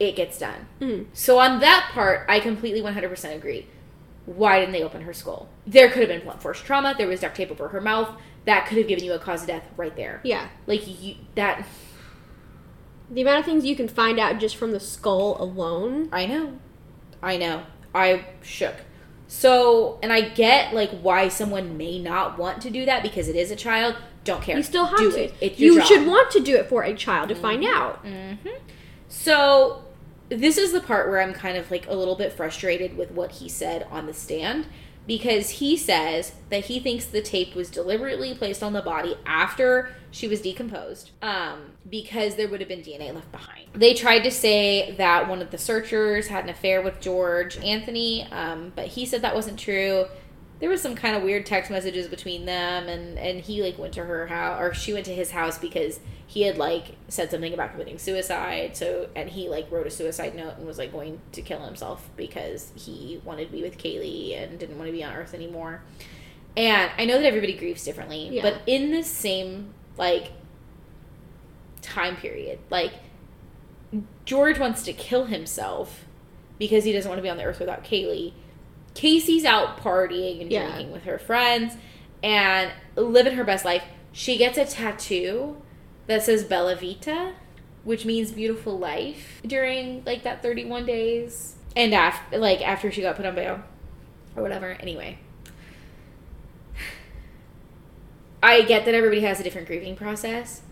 It gets done. Mm. So on that part, I completely 100% agree. Why didn't they open her skull? There could have been blunt force trauma. There was duct tape over her mouth. That could have given you a cause of death right there. Yeah. Like you, that The amount of things you can find out just from the skull alone. I know, I know. I shook. So, and I get like why someone may not want to do that because it is a child. don't care. You still have do to. It. It's you job. should want to do it for a child to find mm-hmm. out. Mm-hmm. So this is the part where I'm kind of like a little bit frustrated with what he said on the stand because he says that he thinks the tape was deliberately placed on the body after she was decomposed um, because there would have been DNA left behind. They tried to say that one of the searchers had an affair with George Anthony, um, but he said that wasn't true. There was some kind of weird text messages between them, and and he like went to her house or she went to his house because he had like said something about committing suicide. So and he like wrote a suicide note and was like going to kill himself because he wanted to be with Caylee and didn't want to be on Earth anymore. And I know that everybody grieves differently, Yeah. but in this same like time period, like George wants to kill himself because he doesn't want to be on the earth without Caylee. Casey's out partying and Yeah. drinking with her friends and living her best life. She gets a tattoo that says Bella Vita, which means beautiful life during like that 31 days and after like after she got put on bail or whatever. Anyway, I get that everybody has a different grieving process,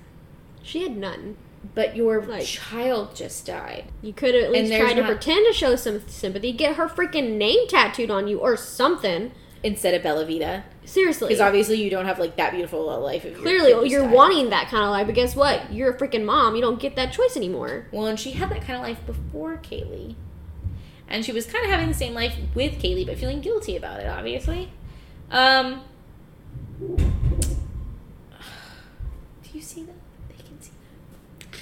She had none. But your Like- child just died. You could at least try to not- pretend to show some sympathy. Get her freaking name tattooed on you or something. instead of Bella Vita. Seriously. Because obviously you don't have like that beautiful a life. Your Clearly, you're died. wanting that kind of life, but guess what? You're a freaking mom. You don't get that choice anymore. Well, and she had that kind of life before Caylee, and she was kind of having the same life with Caylee, but feeling guilty about it. Obviously. Um. Do you see that? They can see that.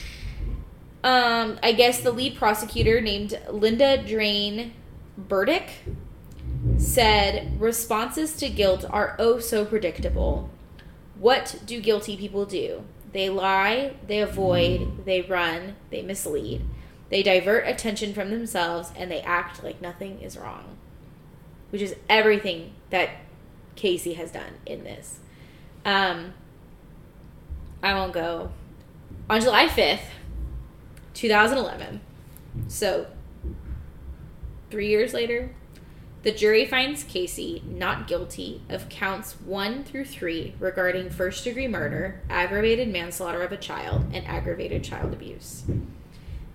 Um, I guess the lead prosecutor named Linda Drane Burdick said responses to guilt are oh so predictable. What do guilty people do? They lie, they avoid, they run, they mislead. They divert attention from themselves and they act like nothing is wrong. Which is everything that Casey has done in this. Um, I won't go. On July 5th, 2011, so three years later, the jury finds Casey not guilty of counts one through three regarding first degree murder, aggravated manslaughter of a child, and aggravated child abuse.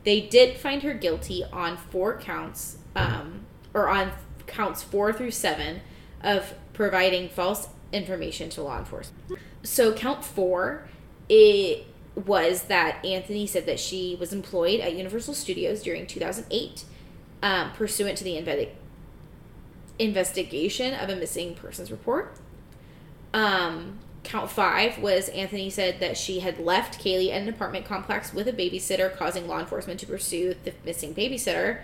They did find her guilty on four counts, um, or on counts four through seven, of providing false information to law enforcement. So, count four, it was that Anthony said that she was employed at Universal Studios during 2008, um, pursuant to the investi- investigation of a missing persons report. Um, count five was Anthony said that she had left Caylee at an apartment complex with a babysitter, causing law enforcement to pursue the missing babysitter.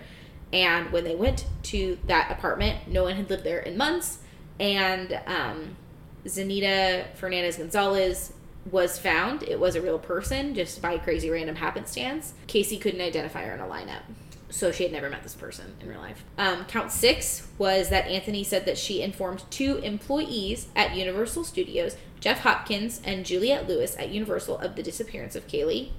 And when they went to that apartment, no one had lived there in months. And um, Zenaida Fernandez Gonzalez was found. It was a real person, just by crazy random happenstance. Casey couldn't identify her in a lineup. So she had never met this person in real life. Um, count six was that Anthony said that she informed two employees at Universal Studios, Jeff Hopkins and Juliette Lewis at Universal, of the disappearance of Caylee.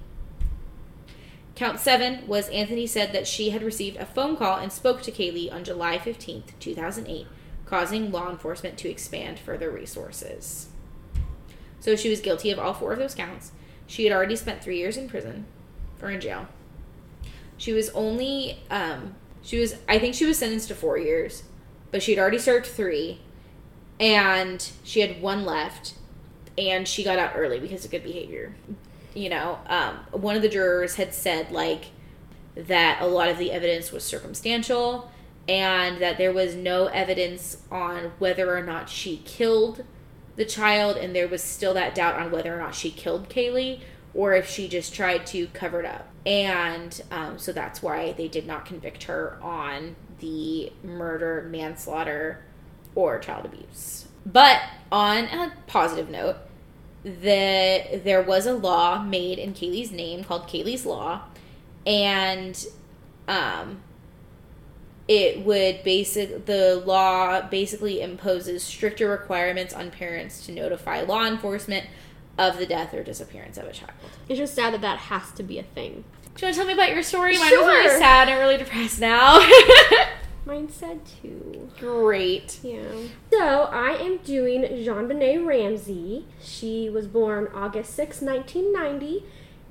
Count seven was Anthony said that she had received a phone call and spoke to Caylee on July 15th, 2008, causing law enforcement to expand further resources. So she was guilty of all four of those counts. She had already spent three years in prison or in jail. She was only, um, she was, I think she was sentenced to four years, but she had already served three, and she had one left, and she got out early because of good behavior. You know, um, one of the jurors had said, like, that a lot of the evidence was circumstantial and that there was no evidence on whether or not she killed the child, and there was still that doubt on whether or not she killed Caylee or if she just tried to cover it up. And um, so that's why they did not convict her on the murder, manslaughter, or child abuse. But on a positive note, the there was a law made in Caylee's name called Caylee's Law, and um, it would basic the law basically imposes stricter requirements on parents to notify law enforcement of the death or disappearance of a child. It's just sad that that has to be a thing. Do you want to tell me about your story? Mine was really Sure. sad and really depressed now. Mine said too. Great. Yeah. So I am doing JonBenét Ramsey. She was born August 6, 1990,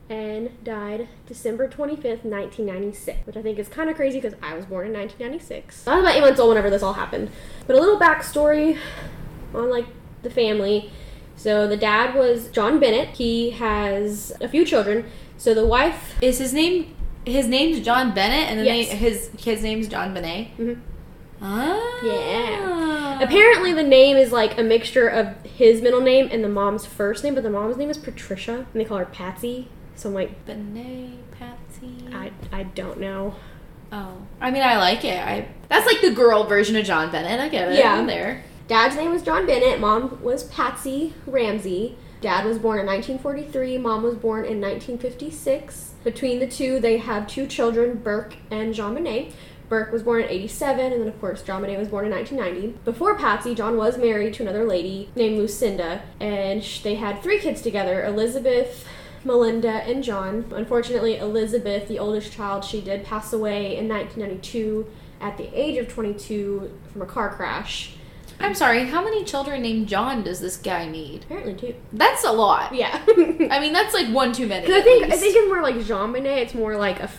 and died December 25th, 1996, which I think is kind of crazy because I was born in 1996. I was about eight months old whenever this all happened. But a little backstory on like the family. So the dad was John Bennett. He has a few children. So the wife Is his name? His name's John Bennett, and then Yes. they, his kid's name's JonBenét. Mhm. Ah. Yeah. Apparently, the name is like a mixture of his middle name and the mom's first name, but the mom's name is Patricia, and they call her Patsy. So I'm like, Benet, Patsy. I, I don't know. oh, I mean, I like it. I that's like the girl version of John Bennett. I get it. Yeah. I'm there. Dad's name was John Bennett. Mom was Patsy Ramsey. Dad was born in 1943. Mom was born in 1956. Between the two, they have two children, Burke and JonBenét. Burke was born in 87, and then, of course, JonBenét was born in 1990. Before Patsy, John was married to another lady named Lucinda, and they had three kids together Elizabeth, Melinda, and John. Unfortunately, Elizabeth, the oldest child, she did pass away in 1992 at the age of 22 from a car crash. I'm sorry. How many children named John does this guy need? Apparently, two. That's a lot. Yeah. I mean, that's like one too many. I think I think it's more like JonBenét. It's more like a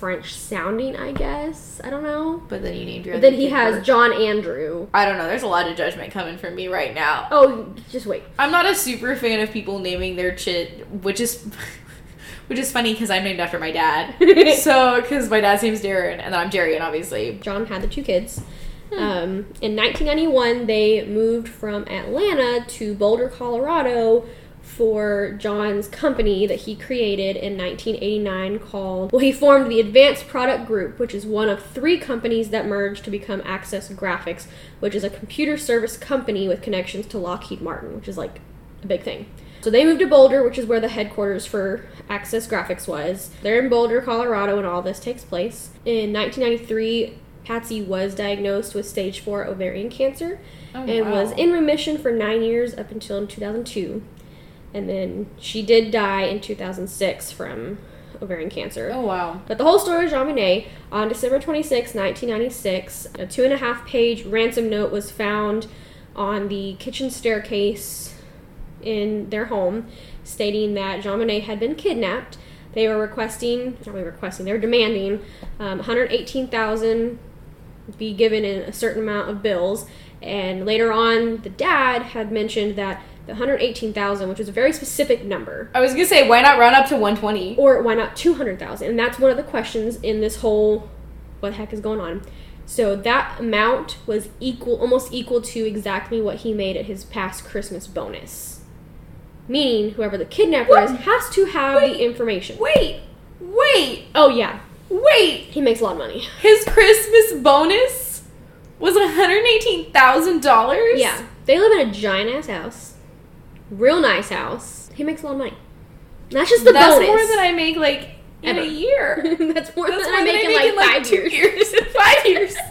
French sounding, I guess. I don't know. But then you named your. But then he has Bert. John Andrew. I don't know. There's a lot of judgment coming from me right now. Oh, just wait. I'm not a super fan of people naming their chit, which is, which is funny because I'm named after my dad. so, because my dad's name's Darren, and then I'm Darrian, obviously. John had the two kids. Um, in 1991, they moved from Atlanta to Boulder, Colorado for John's company that he created in 1989 called, well, he formed the Advanced Product Group, which is one of three companies that merged to become Access Graphics, which is a computer service company with connections to Lockheed Martin, which is like a big thing. So they moved to Boulder, which is where the headquarters for Access Graphics was. They're in Boulder, Colorado, and all this takes place. In 1993, Patsy was diagnosed with stage 4 ovarian cancer Oh, and was in remission for nine years up until 2002. And then she did die in 2006 from ovarian cancer. Oh wow. But the whole story of JonBenét, on December 26, 1996, a two and a half page ransom note was found on the kitchen staircase in their home stating that JonBenét had been kidnapped. They were requesting, not really requesting, they were demanding um, 118000 be given in a certain amount of bills. And later on, the dad had mentioned that the 118000 which was a very specific number, I was gonna say, why not run up to 120? or why not 200,000? And that's one of the questions in this whole what the heck is going on. So that amount was equal almost equal to exactly what he made at his past Christmas bonus. Meaning whoever the kidnapper What? is has to have Wait. the information. Wait, wait, Oh yeah, wait. he makes a lot of money. His Christmas bonus was $118,000? Yeah. They live in a giant ass house. Real nice house. He makes a lot of money. That's just the That's bonus. more than I make like in Ever. a year. That's more That's than I make in like five two years. Five years.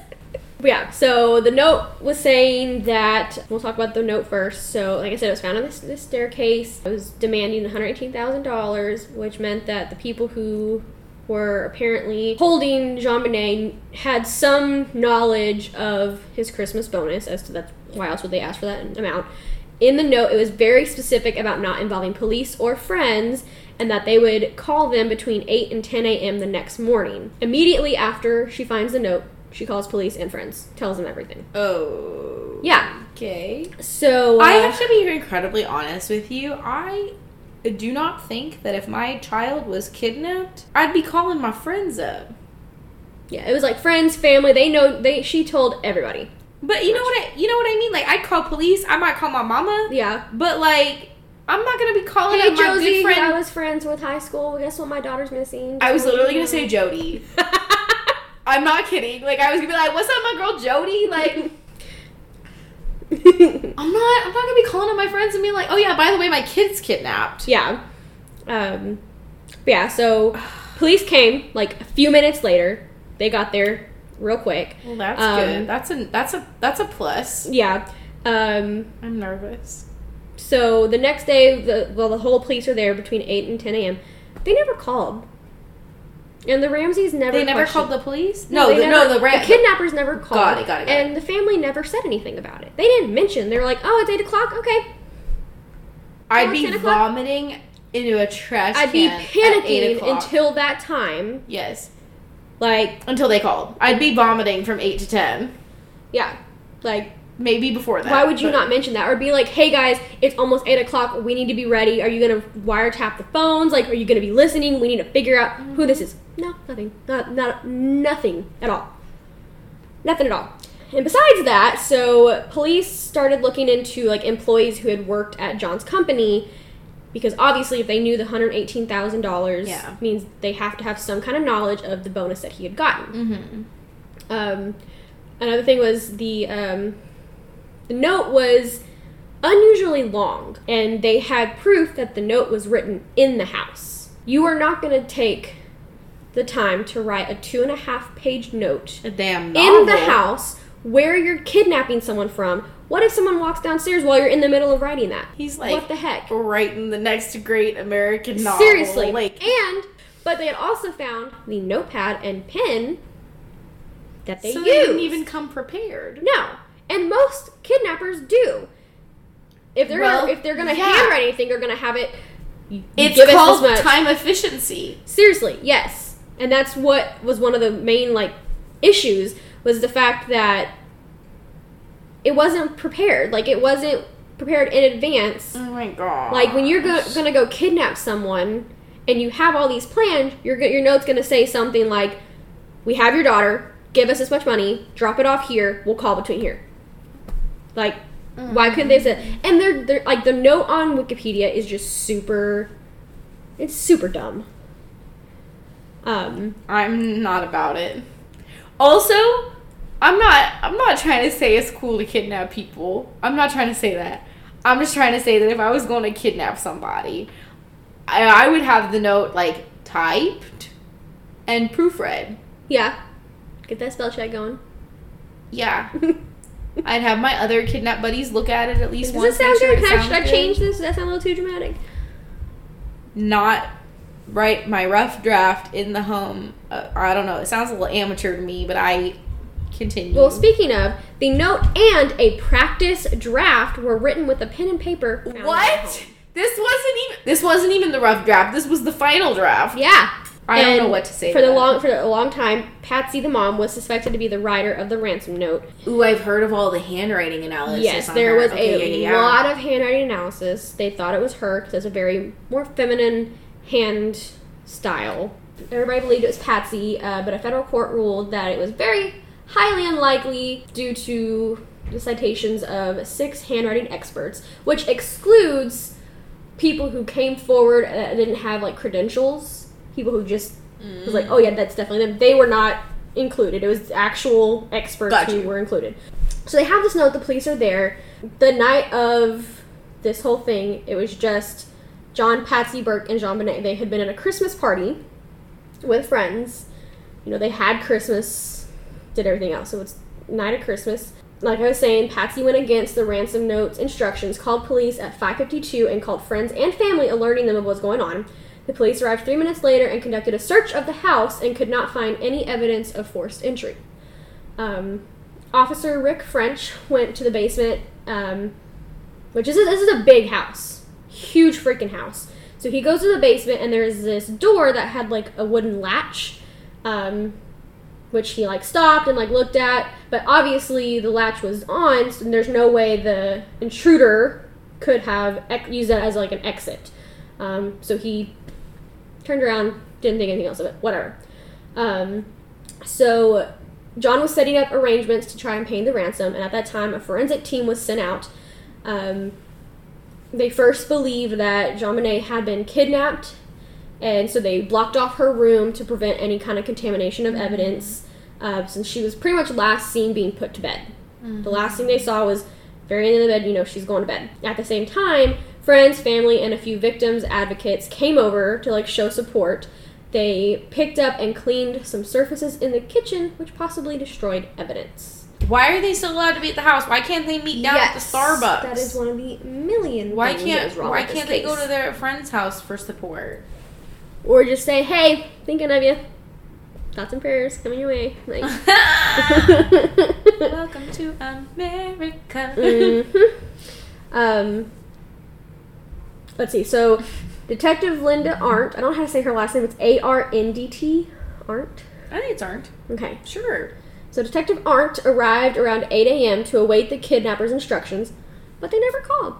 Yeah, so the note was saying that we'll talk about the note first. So, like I said, it was found on this, this staircase. It was demanding $118,000, which meant that the people who were apparently holding JonBenét had some knowledge of his Christmas bonus, as to that's why else would they ask for that amount. In the note, it was very specific about not involving police or friends, and that they would call them between 8 and 10 a.m. the next morning. Immediately after she finds the note, she calls police and friends, tells them everything. Oh. Yeah. Okay. So uh, I have to be incredibly honest with you. I do not think that if my child was kidnapped, I'd be calling my friends up. yeah, it was like friends, family. They know. They she told everybody. But you know what I you know what I mean? Like I'd call police, I might call my mama, Yeah. but like I'm not gonna be calling Hey up my Josie, good friend. I was friends with high school. Guess what? My daughter's missing. I was literally gonna say Jody. I'm not kidding. Like I was gonna be like, "What's up, my girl Jody?" Like I'm not. I'm not gonna be calling up my friends and being like, "Oh yeah, by the way, my kid's kidnapped." yeah. Um. yeah. So police came like a few minutes later. They got there real quick. Well, that's Um, good. That's a that's a that's a plus. Yeah. Um. I'm nervous. So the next day, the well, the whole police are there between eight and ten a.m. They never called. And the Ramseys never They never questioned- called the police. No, they the, never- no, the, ram- the kidnappers never called. Got it, got it, got and the family never said anything about it. They didn't mention. They were like, "Oh, it's eight o'clock. Okay." I'd be vomiting into a trash I'd be can at eight panicking until that time. yes, Like, until they called. I'd be vomiting from eight to ten, yeah, like maybe before that. Why would you but- not mention that? Or be like, hey guys, it's almost 8 o'clock. We need to be ready. Are you going to wiretap the phones? Like, are you going to be listening? We need to figure out who this is. No, nothing. Not, not, nothing at all. Nothing at all. And besides that, so police started looking into like employees who had worked at John's company because obviously if they knew the $118,000 Yeah. means they have to have some kind of knowledge of the bonus that he had gotten. Mhm. Um, another thing was the um, the note was unusually long, and they had proof that the note was written in the house. You are not going to take the time to write a two and a half page note A damn novel. in the house where you're kidnapping someone from. What if someone walks downstairs while you're in the middle of writing that? He's like what the heck? writing the next great American novel. Seriously. like and but they had also found the notepad and pen that they so used. they didn't even come prepared. No, and most kidnappers do. If they're Well, gonna, if they're gonna yeah. handwrite anything, they're gonna have it. It's called time efficiency. Seriously, yes, and that's what was one of the main like issues was the fact that it wasn't prepared. Like it wasn't prepared in advance. Oh my god. Like when you're go- gonna go kidnap someone and you have all these planned, your your note's gonna say something like, "We have your daughter. Give us this much money. Drop it off here. We'll call between here." Like, why couldn't they say? And they're they're like the note on Wikipedia is just super. It's super dumb. Um. I'm not about it. Also, I'm not I'm not trying to say it's cool to kidnap people. I'm not trying to say that. I'm just trying to say that if I was going to kidnap somebody, I, I would have the note like typed and proofread. Yeah. Get that spell check going. Yeah. I'd have my other kidnap buddies look at it at least Does once. this sound sure good? it Can I, I change this? Does that sound a little too dramatic? Not write my rough draft in the home. Uh, I don't know. It sounds a little amateur to me, but I continue. Well, speaking of, the note and a practice draft were written with a pen and paper. What? This wasn't even. This wasn't even the rough draft. This was the final draft. Yeah. I don't know what to say For to the that. long for a long time, Patsy the mom was suspected to be the writer of the ransom note. Ooh, I've heard of all the handwriting analysis. yes, there her. was Okay, a yeah, yeah. lot of handwriting analysis. They thought it was her because it's a very more feminine hand style. Everybody believed it was Patsy, uh, but a federal court ruled that it was very highly unlikely due to the citations of six handwriting experts, which excludes people who came forward that didn't have like credentials. People who just was like, oh yeah, that's definitely them. They were not included. It was actual experts Got who were included. So they have this note. The police are there. The night of this whole thing, it was just John, Patsy, Burke, and JonBenét. They had been at a Christmas party with friends. You know, they had Christmas, did everything else. So it's night of Christmas. Like I was saying, Patsy went against the ransom notes instructions, called police at 5:52, and called friends and family, alerting them of what's going on. The police arrived three minutes later and conducted a search of the house and could not find any evidence of forced entry. Um, Officer Rick French went to the basement, um, which is a, this is a big house, huge freaking house. So he goes to the basement and there's this door that had like a wooden latch, um, which he like stopped and like looked at. But obviously the latch was on, so there's no way the intruder could have ec- used that as like an exit. Um, so he turned around, didn't think anything else of it. Whatever. Um, so John was setting up arrangements to try and pay the ransom, and at that time, a forensic team was sent out. Um, they first believed that JonBenét had been kidnapped, and so they blocked off her room to prevent any kind of contamination of evidence, uh, since she was pretty much last seen being put to bed. The last thing they saw was very end of the bed, you know, she's going to bed. At the same time, friends, family, and a few victims advocates came over to like show support. They picked up and cleaned some surfaces in the kitchen, which possibly destroyed evidence. Why are they still allowed to be at the house? Why can't they meet down at the Starbucks? That is one of the million. Why can't is wrong Why can't they go to their friend's house for support? Or just say, "Hey, thinking of you." thoughts and prayers coming your way. Like, Welcome to America. Mhm. Um, let's see. So, Detective Linda Arndt. I don't know how to say her last name. It's A R N D T. Arndt. I think it's aren't. Okay. Sure. So Detective Arndt arrived around 8 a.m. to await the kidnapper's instructions, but they never called.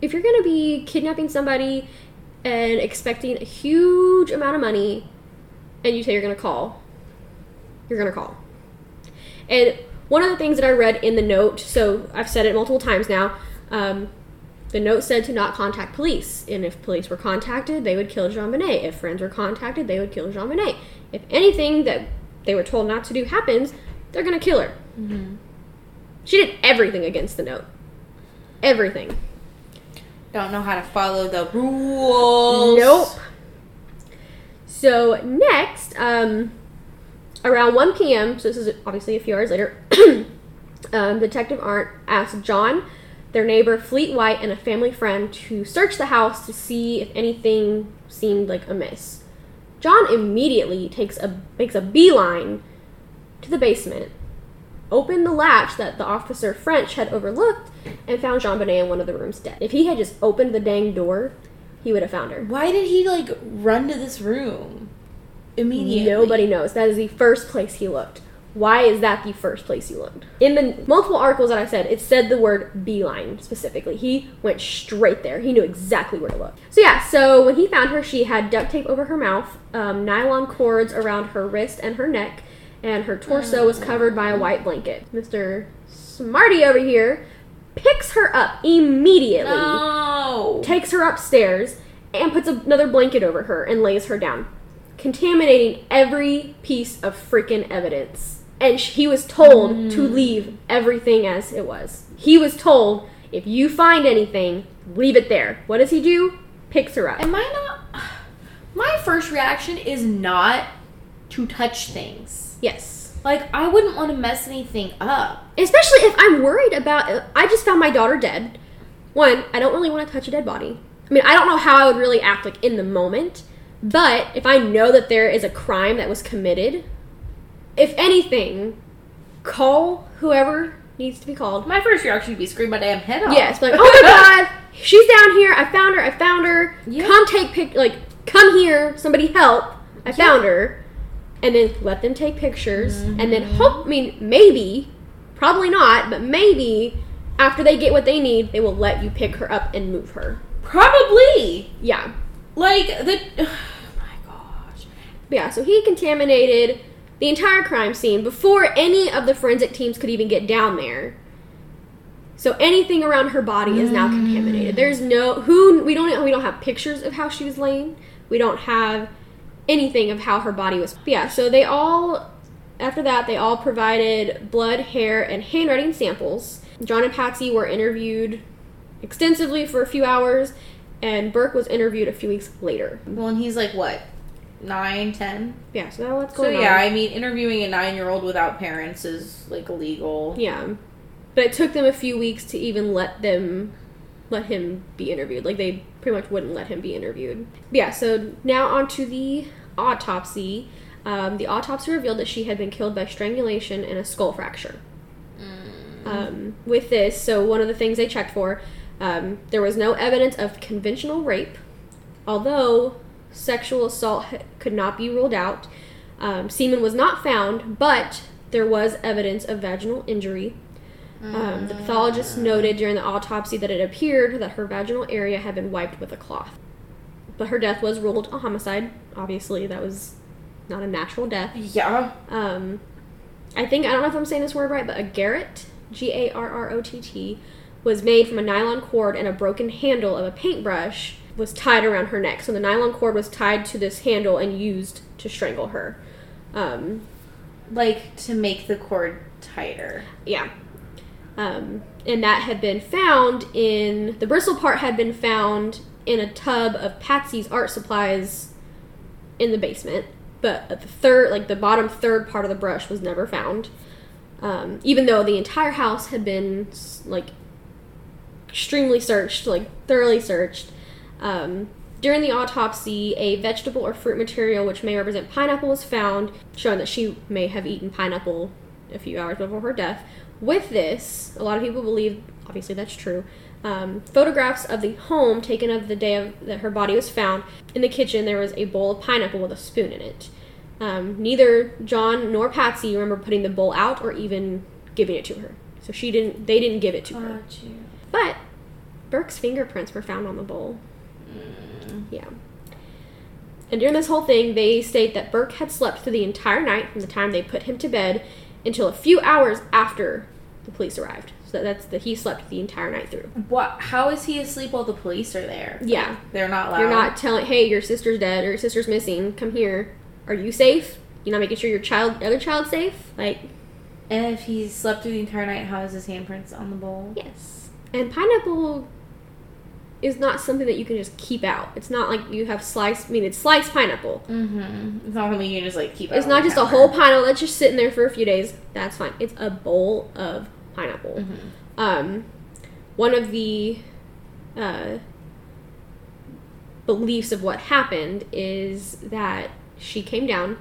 If you're going to be kidnapping somebody and expecting a huge amount of money, and you say you're going to call, you're going to call. And one of the things that I read in the note, so I've said it multiple times now, um, the note said to not contact police. And if police were contacted, they would kill JonBenét. If friends were contacted, they would kill JonBenét. If anything that they were told not to do happens, they're to kill her. She did everything against the note. Everything. Don't know how to follow the rules. Nope. So next, um, around 1 p.m., so this is obviously a few hours later, um, Detective Arndt asked John, their neighbor Fleet White, and a family friend to search the house to see if anything seemed like amiss. John immediately takes a makes a beeline to the basement, opened the latch that the officer French had overlooked, and found JonBenét in one of the rooms dead. If he had just opened the dang door, he would have found her. Why did he like run to this room immediately? Nobody knows. That is the first place he looked. Why is that the first place he looked? In the multiple articles that I said, it said the word beeline specifically. He went straight there. He knew exactly where to look. So yeah, so when he found her, she had duct tape over her mouth, um, nylon cords around her wrist and her neck, and her torso was covered by a white blanket. Mr. Smarty over here picks her up immediately No. takes her upstairs and puts another blanket over her and lays her down, contaminating every piece of freaking evidence. And sh- he was told to mm. leave everything as it was. He was told, if you find anything, leave it there. What does he do? Picks her up. Am I not? My first reaction is not to touch things. Yes. Like I wouldn't want to mess anything up. Especially if I'm worried about. I just found my daughter dead. One, I don't really want to touch a dead body. I mean, I don't know how I would really act like in the moment, but if I know that there is a crime that was committed, if anything, call whoever needs to be called. My first reaction would be scream my damn head off. Yes, like, oh my god, she's down here. I found her. I found her. Yeah. Come take pic. Like, come here. Somebody help. I found her. And then let them take pictures. And then mm-hmm. hope. I mean, maybe, probably not, but maybe after they get what they need, they will let you pick her up and move her. Probably. Yeah. Like the. Oh my gosh. Yeah. So he contaminated the entire crime scene before any of the forensic teams could even get down there. So anything around her body is now contaminated. Mm. There's no who we don't we don't have pictures of how she was laying. We don't have anything of how her body was. But yeah, so they all after that they all provided blood, hair, and handwriting samples. John and Patsy were interviewed extensively for a few hours, and Burke was interviewed a few weeks later. Well, and he's like what, nine, ten. Yeah, so now what's So going yeah. I mean, interviewing a nine-year-old without parents is like illegal. Yeah. But it took them a few weeks to even let them let him be interviewed. Like they pretty much wouldn't let him be interviewed. But yeah, so now on to the autopsy. Um, the autopsy revealed that she had been killed by strangulation and a skull fracture. Um, with this, so one of the things they checked for, um, there was no evidence of conventional rape, although sexual assault could not be ruled out. Um, semen was not found, but there was evidence of vaginal injury. Um, the pathologist noted during the autopsy that it appeared that her vaginal area had been wiped with a cloth. But her death was ruled a homicide. Obviously, that was not a natural death. Yeah. Um, I think I don't know if I'm saying this word right, but a garrot, G A R R O T T, was made from a nylon cord and a broken handle of a paintbrush was tied around her neck. So the nylon cord was tied to this handle and used to strangle her. Um, Like to make the cord tighter. yeah. Um, and that had been found in the bristle part had been found in a tub of Patsy's art supplies in the basement, but the third, like the bottom third part of the brush was never found. Um, even though the entire house had been like extremely searched, like thoroughly searched. Um, During the autopsy, a vegetable or fruit material which may represent pineapple was found, showing that she may have eaten pineapple a few hours before her death. With this, a lot of people believe, obviously that's true, um, photographs of the home taken of the day of, that her body was found. In the kitchen, there was a bowl of pineapple with a spoon in it. Um, neither John nor Patsy remember putting the bowl out or even giving it to her. So she didn't. They didn't give it to her. Got. But Burke's fingerprints were found on the bowl. Mm. Yeah. And during this whole thing, they state that Burke had slept through the entire night from the time they put him to bed until a few hours after the police arrived. So that's that he slept the entire night through. What? How is he asleep while the police are there? Yeah. They're not loud. You're not telling, hey, your sister's dead or your sister's missing. Come here. Are you safe? You're not making sure your child, other child's safe. Like, And if he slept through the entire night, how is his handprints on the bowl? yes. And pineapple is not something that you can just keep out. It's not like you have sliced. I mean, it's sliced pineapple. Mm-hmm. It's not something you can just like keep. It's out not just a whole pineapple that's just sitting there for a few days. That's fine. It's a bowl of pineapple. Mhm. Um, one of the uh, beliefs of what happened is that she came down,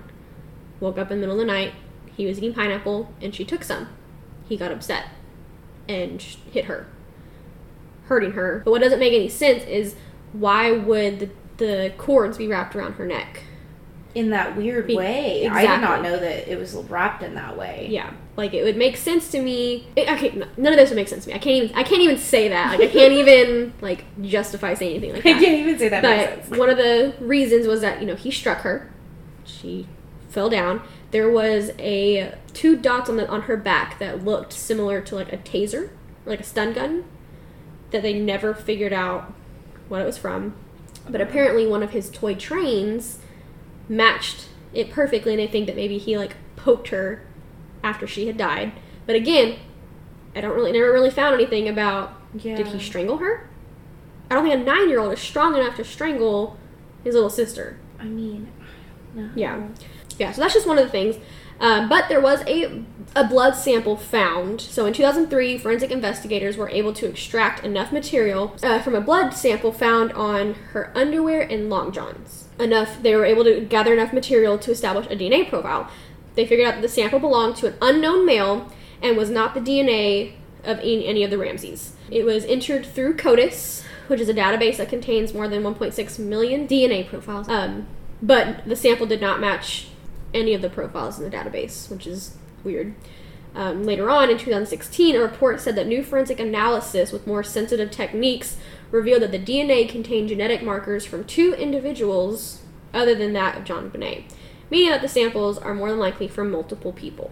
woke up in the middle of the night. He was eating pineapple, and she took some. He got upset and hit her, hurting her. But what doesn't make any sense is why would the, the cords be wrapped around her neck? In that weird Be- way, I did not know that it was wrapped in that way. Yeah, like it would make sense to me. It, okay, none of this would make sense to me. I can't even. I can't even say that. Like I can't even like justify saying anything like that. I can't even say that makes But sense. one of the reasons was that you know he struck her. She fell down. There was a two dots on the on her back that looked similar to like a taser, like a stun gun, that they never figured out what it was from. But apparently, one of his toy trains matched it perfectly, and they think that maybe he like poked her after she had died. But again, I don't really never really found anything about Yeah. did he strangle her? I don't think a nine year old is strong enough to strangle his little sister. I mean, no. Yeah. Yeah, so that's just one of the things. Um, but there was a, a blood sample found. So in 2003, forensic investigators were able to extract enough material uh, from a blood sample found on her underwear and long johns. Enough, they were able to gather enough material to establish a DNA profile. They figured out that the sample belonged to an unknown male and was not the DNA of any, of the Ramseys. It was entered through CODIS, which is a database that contains more than 1.6 million DNA profiles. Um, but the sample did not match any of the profiles in the database, which is weird. Um, later on, in 2016, a report said that new forensic analysis with more sensitive techniques revealed that the DNA contained genetic markers from two individuals other than that of JonBenét, meaning that the samples are more than likely from multiple people.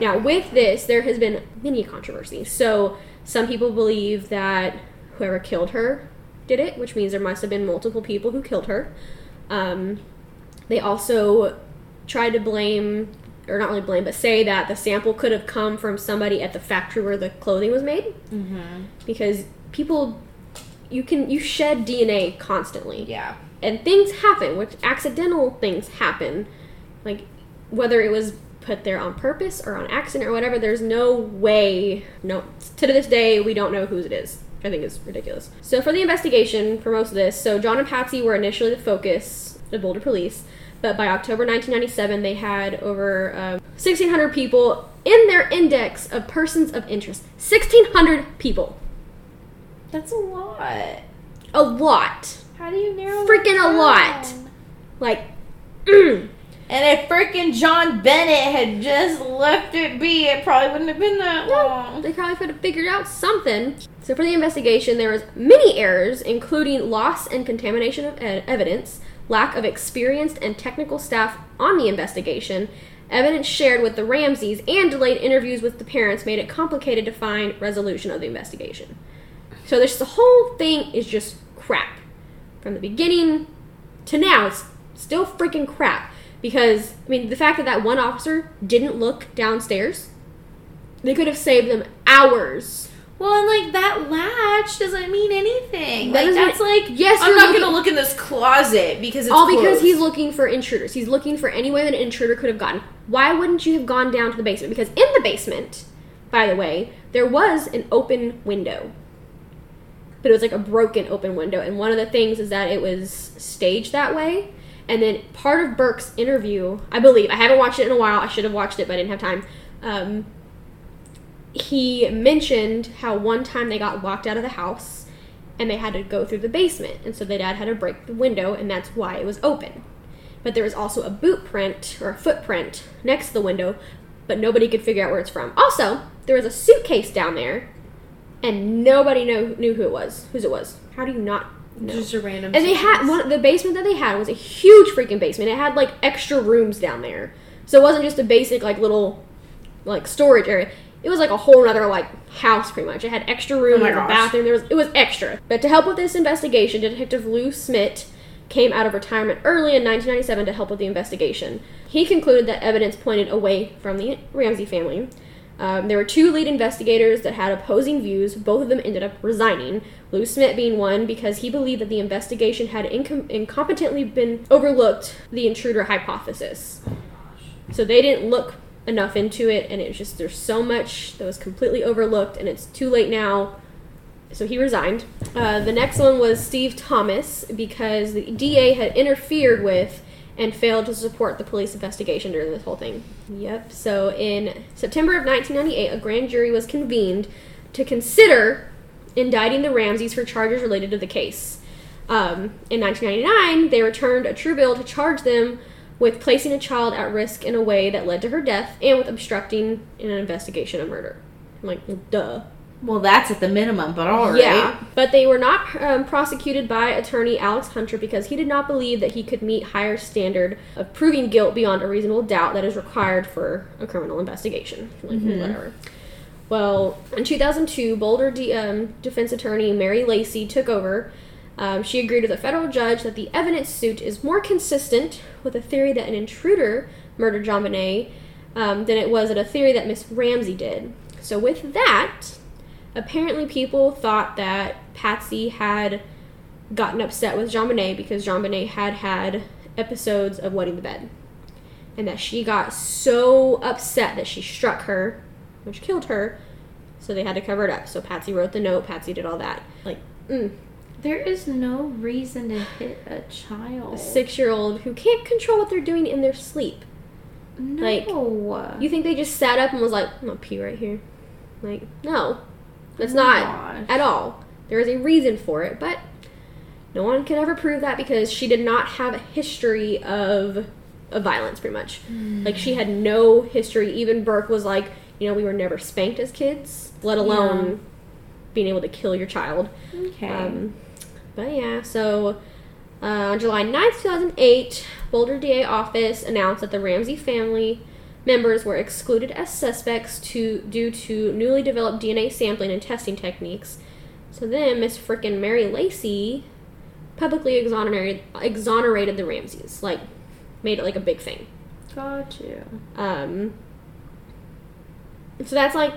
Now, with this, there has been many controversies. So, some people believe that whoever killed her did it, which means there must have been multiple people who killed her. Um, they also tried to blame, or not really blame, but say that the sample could have come from somebody at the factory where the clothing was made, Mm-hmm. because people, you can you shed DNA constantly. Yeah. and things happen which accidental things happen. Like whether it was put there on purpose or on accident or whatever there's no way no to this day we don't know whose it is. I think is ridiculous. So for the investigation for most of this so john and patsy were initially the focus of boulder police but by october 1997 they had over um, 1600 people in their index of persons of interest 1600 people That's a lot. a lot How do you narrow? Freaking a lot. like mm. And if freaking John Bennett had just left it be, it probably wouldn't have been that long. They probably could have figured out something. So for the investigation, there was many errors, including loss and contamination of evidence, lack of experienced and technical staff on the investigation, evidence shared with the Ramseys, and delayed interviews with the parents made it complicated to find resolution of the investigation. So this the whole thing is just crap. From the beginning to now, it's still freaking crap. Because, I mean, the fact that that one officer didn't look downstairs, they could have saved them hours. Well, and like that latch doesn't mean anything. That like that's like Yes, I'm you're not looking- gonna look in this closet because it's All because closed. he's looking for intruders. He's looking for any way that an intruder could have gotten. Why wouldn't you have gone down to the basement? Because in the basement, by the way, there was an open window. but it was like a broken open window. And one of the things is that it was staged that way. And then part of Burke's interview, I believe, I haven't watched it in a while. I should have watched it, but I didn't have time. Um, he mentioned how one time they got locked out of the house and they had to go through the basement. And so the dad had to break the window, and that's why it was open. But there was also a boot print or a footprint next to the window, but nobody could figure out where it's from. Also, there was a suitcase down there, and nobody know, knew who it was, whose it was. How do you not know? Just a random. And they had one. The basement that they had was a huge freaking basement. It had like extra rooms down there, so it wasn't just a basic like little like storage area. It was like a whole other like house, pretty much. It had extra room, Oh my a bathroom. There was it was extra. But to help with this investigation, Detective Lou Smit came out of retirement early in 1997 to help with the investigation. He concluded that evidence pointed away from the Ramsey family. Um, there were two lead investigators that had opposing views. Both of them ended up resigning. Lou Smit being one because he believed that the investigation had incom- incompetently been overlooked the intruder hypothesis. So they didn't look enough into it, and it was just there's so much that was completely overlooked, and it's too late now. So he resigned. Uh, the next one was Steve Thomas because the DA had interfered with and failed to support the police investigation during this whole thing. Yep. So in September of 1998, a grand jury was convened to consider indicting the Ramseys for charges related to the case. Um, in 1999, they returned a true bill to charge them with placing a child at risk in a way that led to her death and with obstructing in an investigation of murder. I'm like, well, duh. Well, that's at the minimum, but all right. Yeah, but they were not um, prosecuted by attorney Alex Hunter because he did not believe that he could meet higher standard of proving guilt beyond a reasonable doubt that is required for a criminal investigation. Like, whatever. Well, in 2002, Boulder D- um, defense attorney Mary Lacy took over. Um, she agreed with a federal judge that the evidence suit is more consistent with a theory that an intruder murdered JonBenét um, than it was at a theory that Miss Ramsey did. So, with that, apparently people thought that Patsy had gotten upset with JonBenét because JonBenét had had episodes of wetting the bed. And that she got so upset that she struck her, which killed her, so they had to cover it up. So Patsy wrote the note, Patsy did all that. Like, mm, There is no reason to hit a child. a six year old who can't control what they're doing in their sleep. no. like, You think they just sat up and was like, I'm gonna pee right here? Like, no. That's Oh not gosh. at all. There is a reason for it, but no one can ever prove that because she did not have a history of of violence pretty much. Like she had no history. Even Burke was like, you know, we were never spanked as kids, let alone being able to kill your child. okay. Um, but yeah, so uh, on July 9th, 2008, Boulder DA office announced that the Ramsey family members were excluded as suspects to due to newly developed DNA sampling and testing techniques. So then Miss frickin' Mary Lacy publicly exonerated exonerated the Ramseys, like made it like a big thing. Got you. Um, so that's like,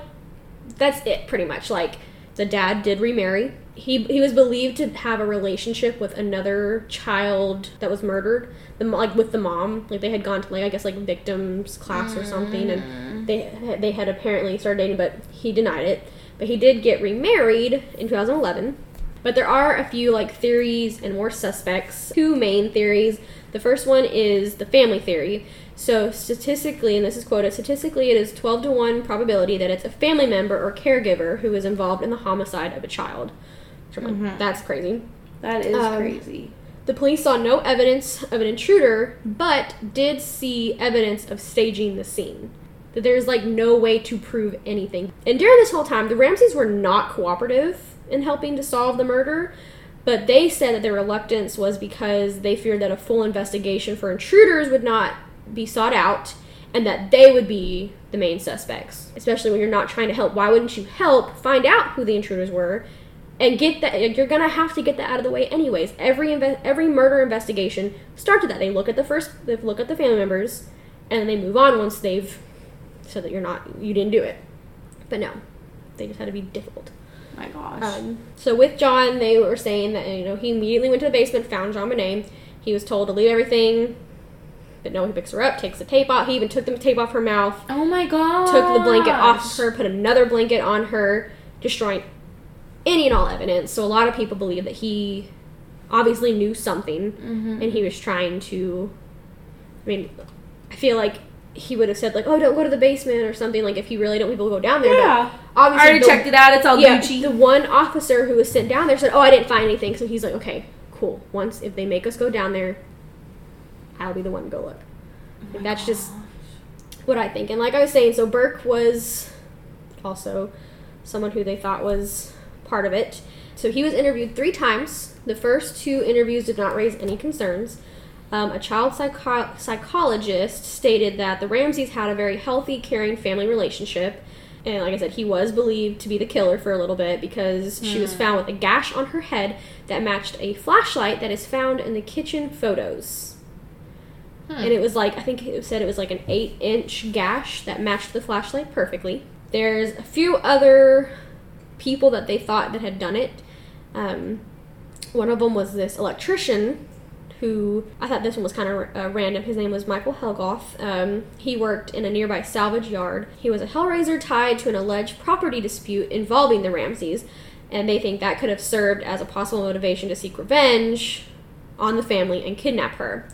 that's it pretty much. Like, the dad did remarry. He he was believed to have a relationship with another child that was murdered. The like with the mom, like they had gone to like I guess like victims class or something, and mm. they they had apparently started dating, but he denied it. But he did get remarried in 2011. But there are a few like theories and more suspects. Two main theories. The first one is the family theory. So statistically, and this is quoted, statistically it is 12 to 1 probability that it's a family member or caregiver who is involved in the homicide of a child. Like, that's crazy. That is Um, crazy. The police saw no evidence of an intruder, but did see evidence of staging the scene. That there's like no way to prove anything. And during this whole time, the Ramseys were not cooperative in helping to solve the murder, but they said that their reluctance was because they feared that a full investigation for intruders would not be sought out and that they would be the main suspects. Especially when you're not trying to help. Why wouldn't you help find out who the intruders were and get that you're gonna have to get that out of the way anyways every inve- every murder investigation starts with that they look at the first they look at the family members and then they move on once they've said that you're not you didn't do it but no they just had to be difficult My gosh. um, so with john they were saying that you know he immediately went to the basement found JonBenét. he was told to leave everything but no he picks her up takes the tape off he even took the tape off her mouth oh my god. took the blanket off of her, put another blanket on her, destroying any and all evidence. So a lot of people believe that he obviously knew something Mm-hmm. and he was trying to. I mean, I feel like he would have said like, "Oh, don't go to the basement" or something. Like if he really don't want people go down there. Yeah. But I obviously, already the- checked it out. It's all yeah, Gucci. the one officer who was sent down there said, "Oh, I didn't find anything." So he's like, "Okay, cool. Once if they make us go down there, I'll be the one to go look." Like, that's just what I think. And like I was saying, so Burke was also someone who they thought was part of it. So he was interviewed three times. The first two interviews did not raise any concerns. Um, a child psycho- psychologist stated that the Ramseys had a very healthy, caring family relationship. And like I said, he was believed to be the killer for a little bit because she was found with a gash on her head that matched a flashlight that is found in the kitchen photos. And it was like, I think it said it was like an eight inch gash that matched the flashlight perfectly. There's a few other people that they thought that had done it. Um, one of them was this electrician who I thought this one was kind of uh, random. His name was Michael Helgoth. Um, he worked in a nearby salvage yard. He was a hellraiser tied to an alleged property dispute involving the Ramseys, and they think that could have served as a possible motivation to seek revenge on the family and kidnap her.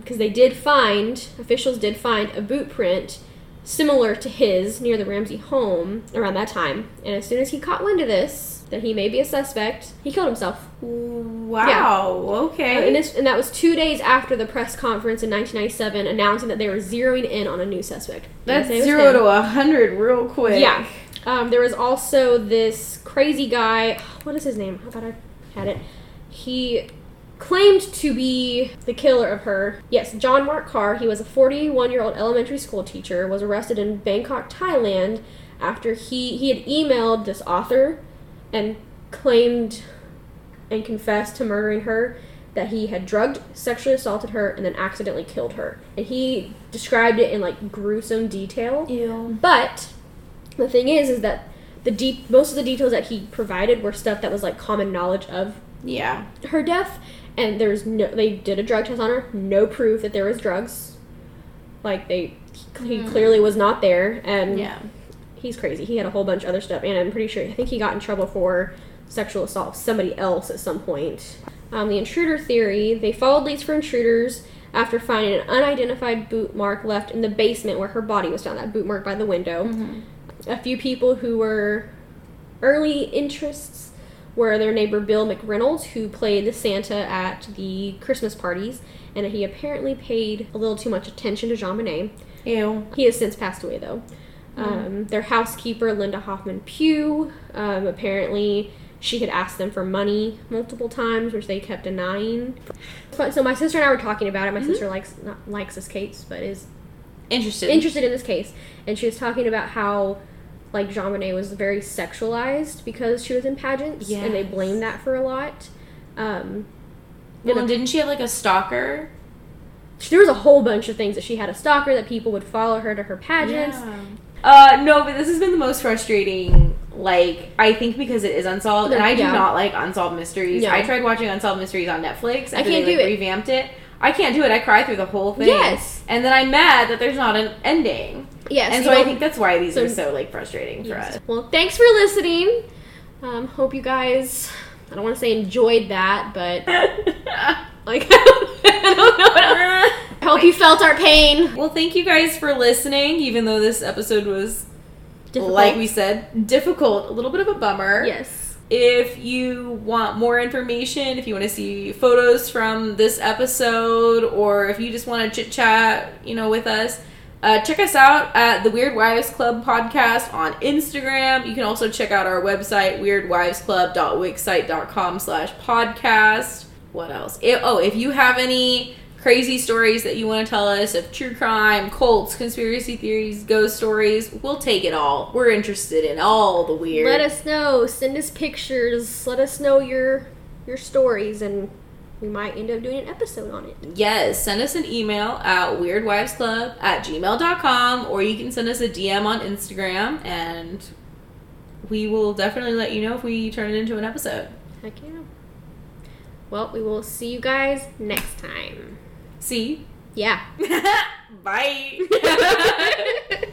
Because they did find, officials did find a boot print similar to his near the Ramsey home around that time. And as soon as he caught wind of this, that he may be a suspect, he killed himself. Wow. Okay. Uh, and, this, and that was two days after the press conference in 1997 announcing that they were zeroing in on a new suspect. That's They say it was zero to a hundred real quick. Yeah. Um, there was also this crazy guy. What is his name? I thought I had it. He claimed to be the killer of her. Yes, John Mark Karr. He was a 41 year old elementary school teacher. Was arrested in Bangkok, Thailand, after he he had emailed this author and claimed and confessed to murdering her. That he had drugged, sexually assaulted her, and then accidentally killed her. And he described it in like gruesome detail. Ew. But the thing is, is that the deep most of the details that he provided were stuff that was like common knowledge of Yeah. her death, and there's no. They did a drug test on her, no proof that there was drugs. Like they, he clearly was not there, and Yeah. he's crazy. He had a whole bunch of other stuff, and I'm pretty sure I think he got in trouble for sexual assault of somebody else at some point. Um, the intruder theory: they followed leads for intruders after finding an unidentified boot mark left in the basement where her body was found. That boot mark by the window. A few people who were early interests were their neighbor Bill McReynolds, who played the Santa at the Christmas parties, and he apparently paid a little too much attention to JonBenét. Ew. He has since passed away, though. Um, their housekeeper, Linda Hoffman Pugh, um, apparently she had asked them for money multiple times, which they kept denying. But- So my sister and I were talking about it. My sister likes not likes this case, but is Interested. interested in this case, and she was talking about how like JonBenét was very sexualized because she was in pageants, and they Yes. blamed that for a lot. Um, well, and didn't she have like a stalker? there was a whole bunch of things that she had a stalker that people would follow her to her pageants. Uh, no, but this has been the most frustrating. Like, I think because it is unsolved, and I do Yeah. not like unsolved mysteries. No. I tried watching unsolved mysteries on Netflix. I can't they, do like, it. Revamped it. I can't do it. I cry through the whole thing. Yes. And then I'm mad that there's not an ending. Yes, and so I think that's why these so- are so like frustrating for us. Well, thanks for listening. Um, hope you guys. I don't want to say enjoyed that, but like I don't know. What else. I hope you felt our pain. Well, thank you guys for listening, even though this episode was, Difficult. like we said, difficult, a little bit of a bummer. Yes. If you want more information, if you want to see photos from this episode, or if you just want to chit chat, you know, with us, uh, check us out at the Weird Wives Club podcast on Instagram. You can also check out our website, weirdwivesclub.wixsite.com slash podcast. What else? Oh, if you have any crazy stories that you want to tell us of true crime, cults, conspiracy theories, ghost stories, we'll take it all. We're interested in all the weird. Let us know. Send us pictures. Let us know your your stories, and we might end up doing an episode on it. Yes, send us an email at weirdwivesclub at gmail.com or you can send us a DM on Instagram and we will definitely let you know if we turn it into an episode. Heck yeah. Well, we will see you guys next time. See? Yeah. Bye.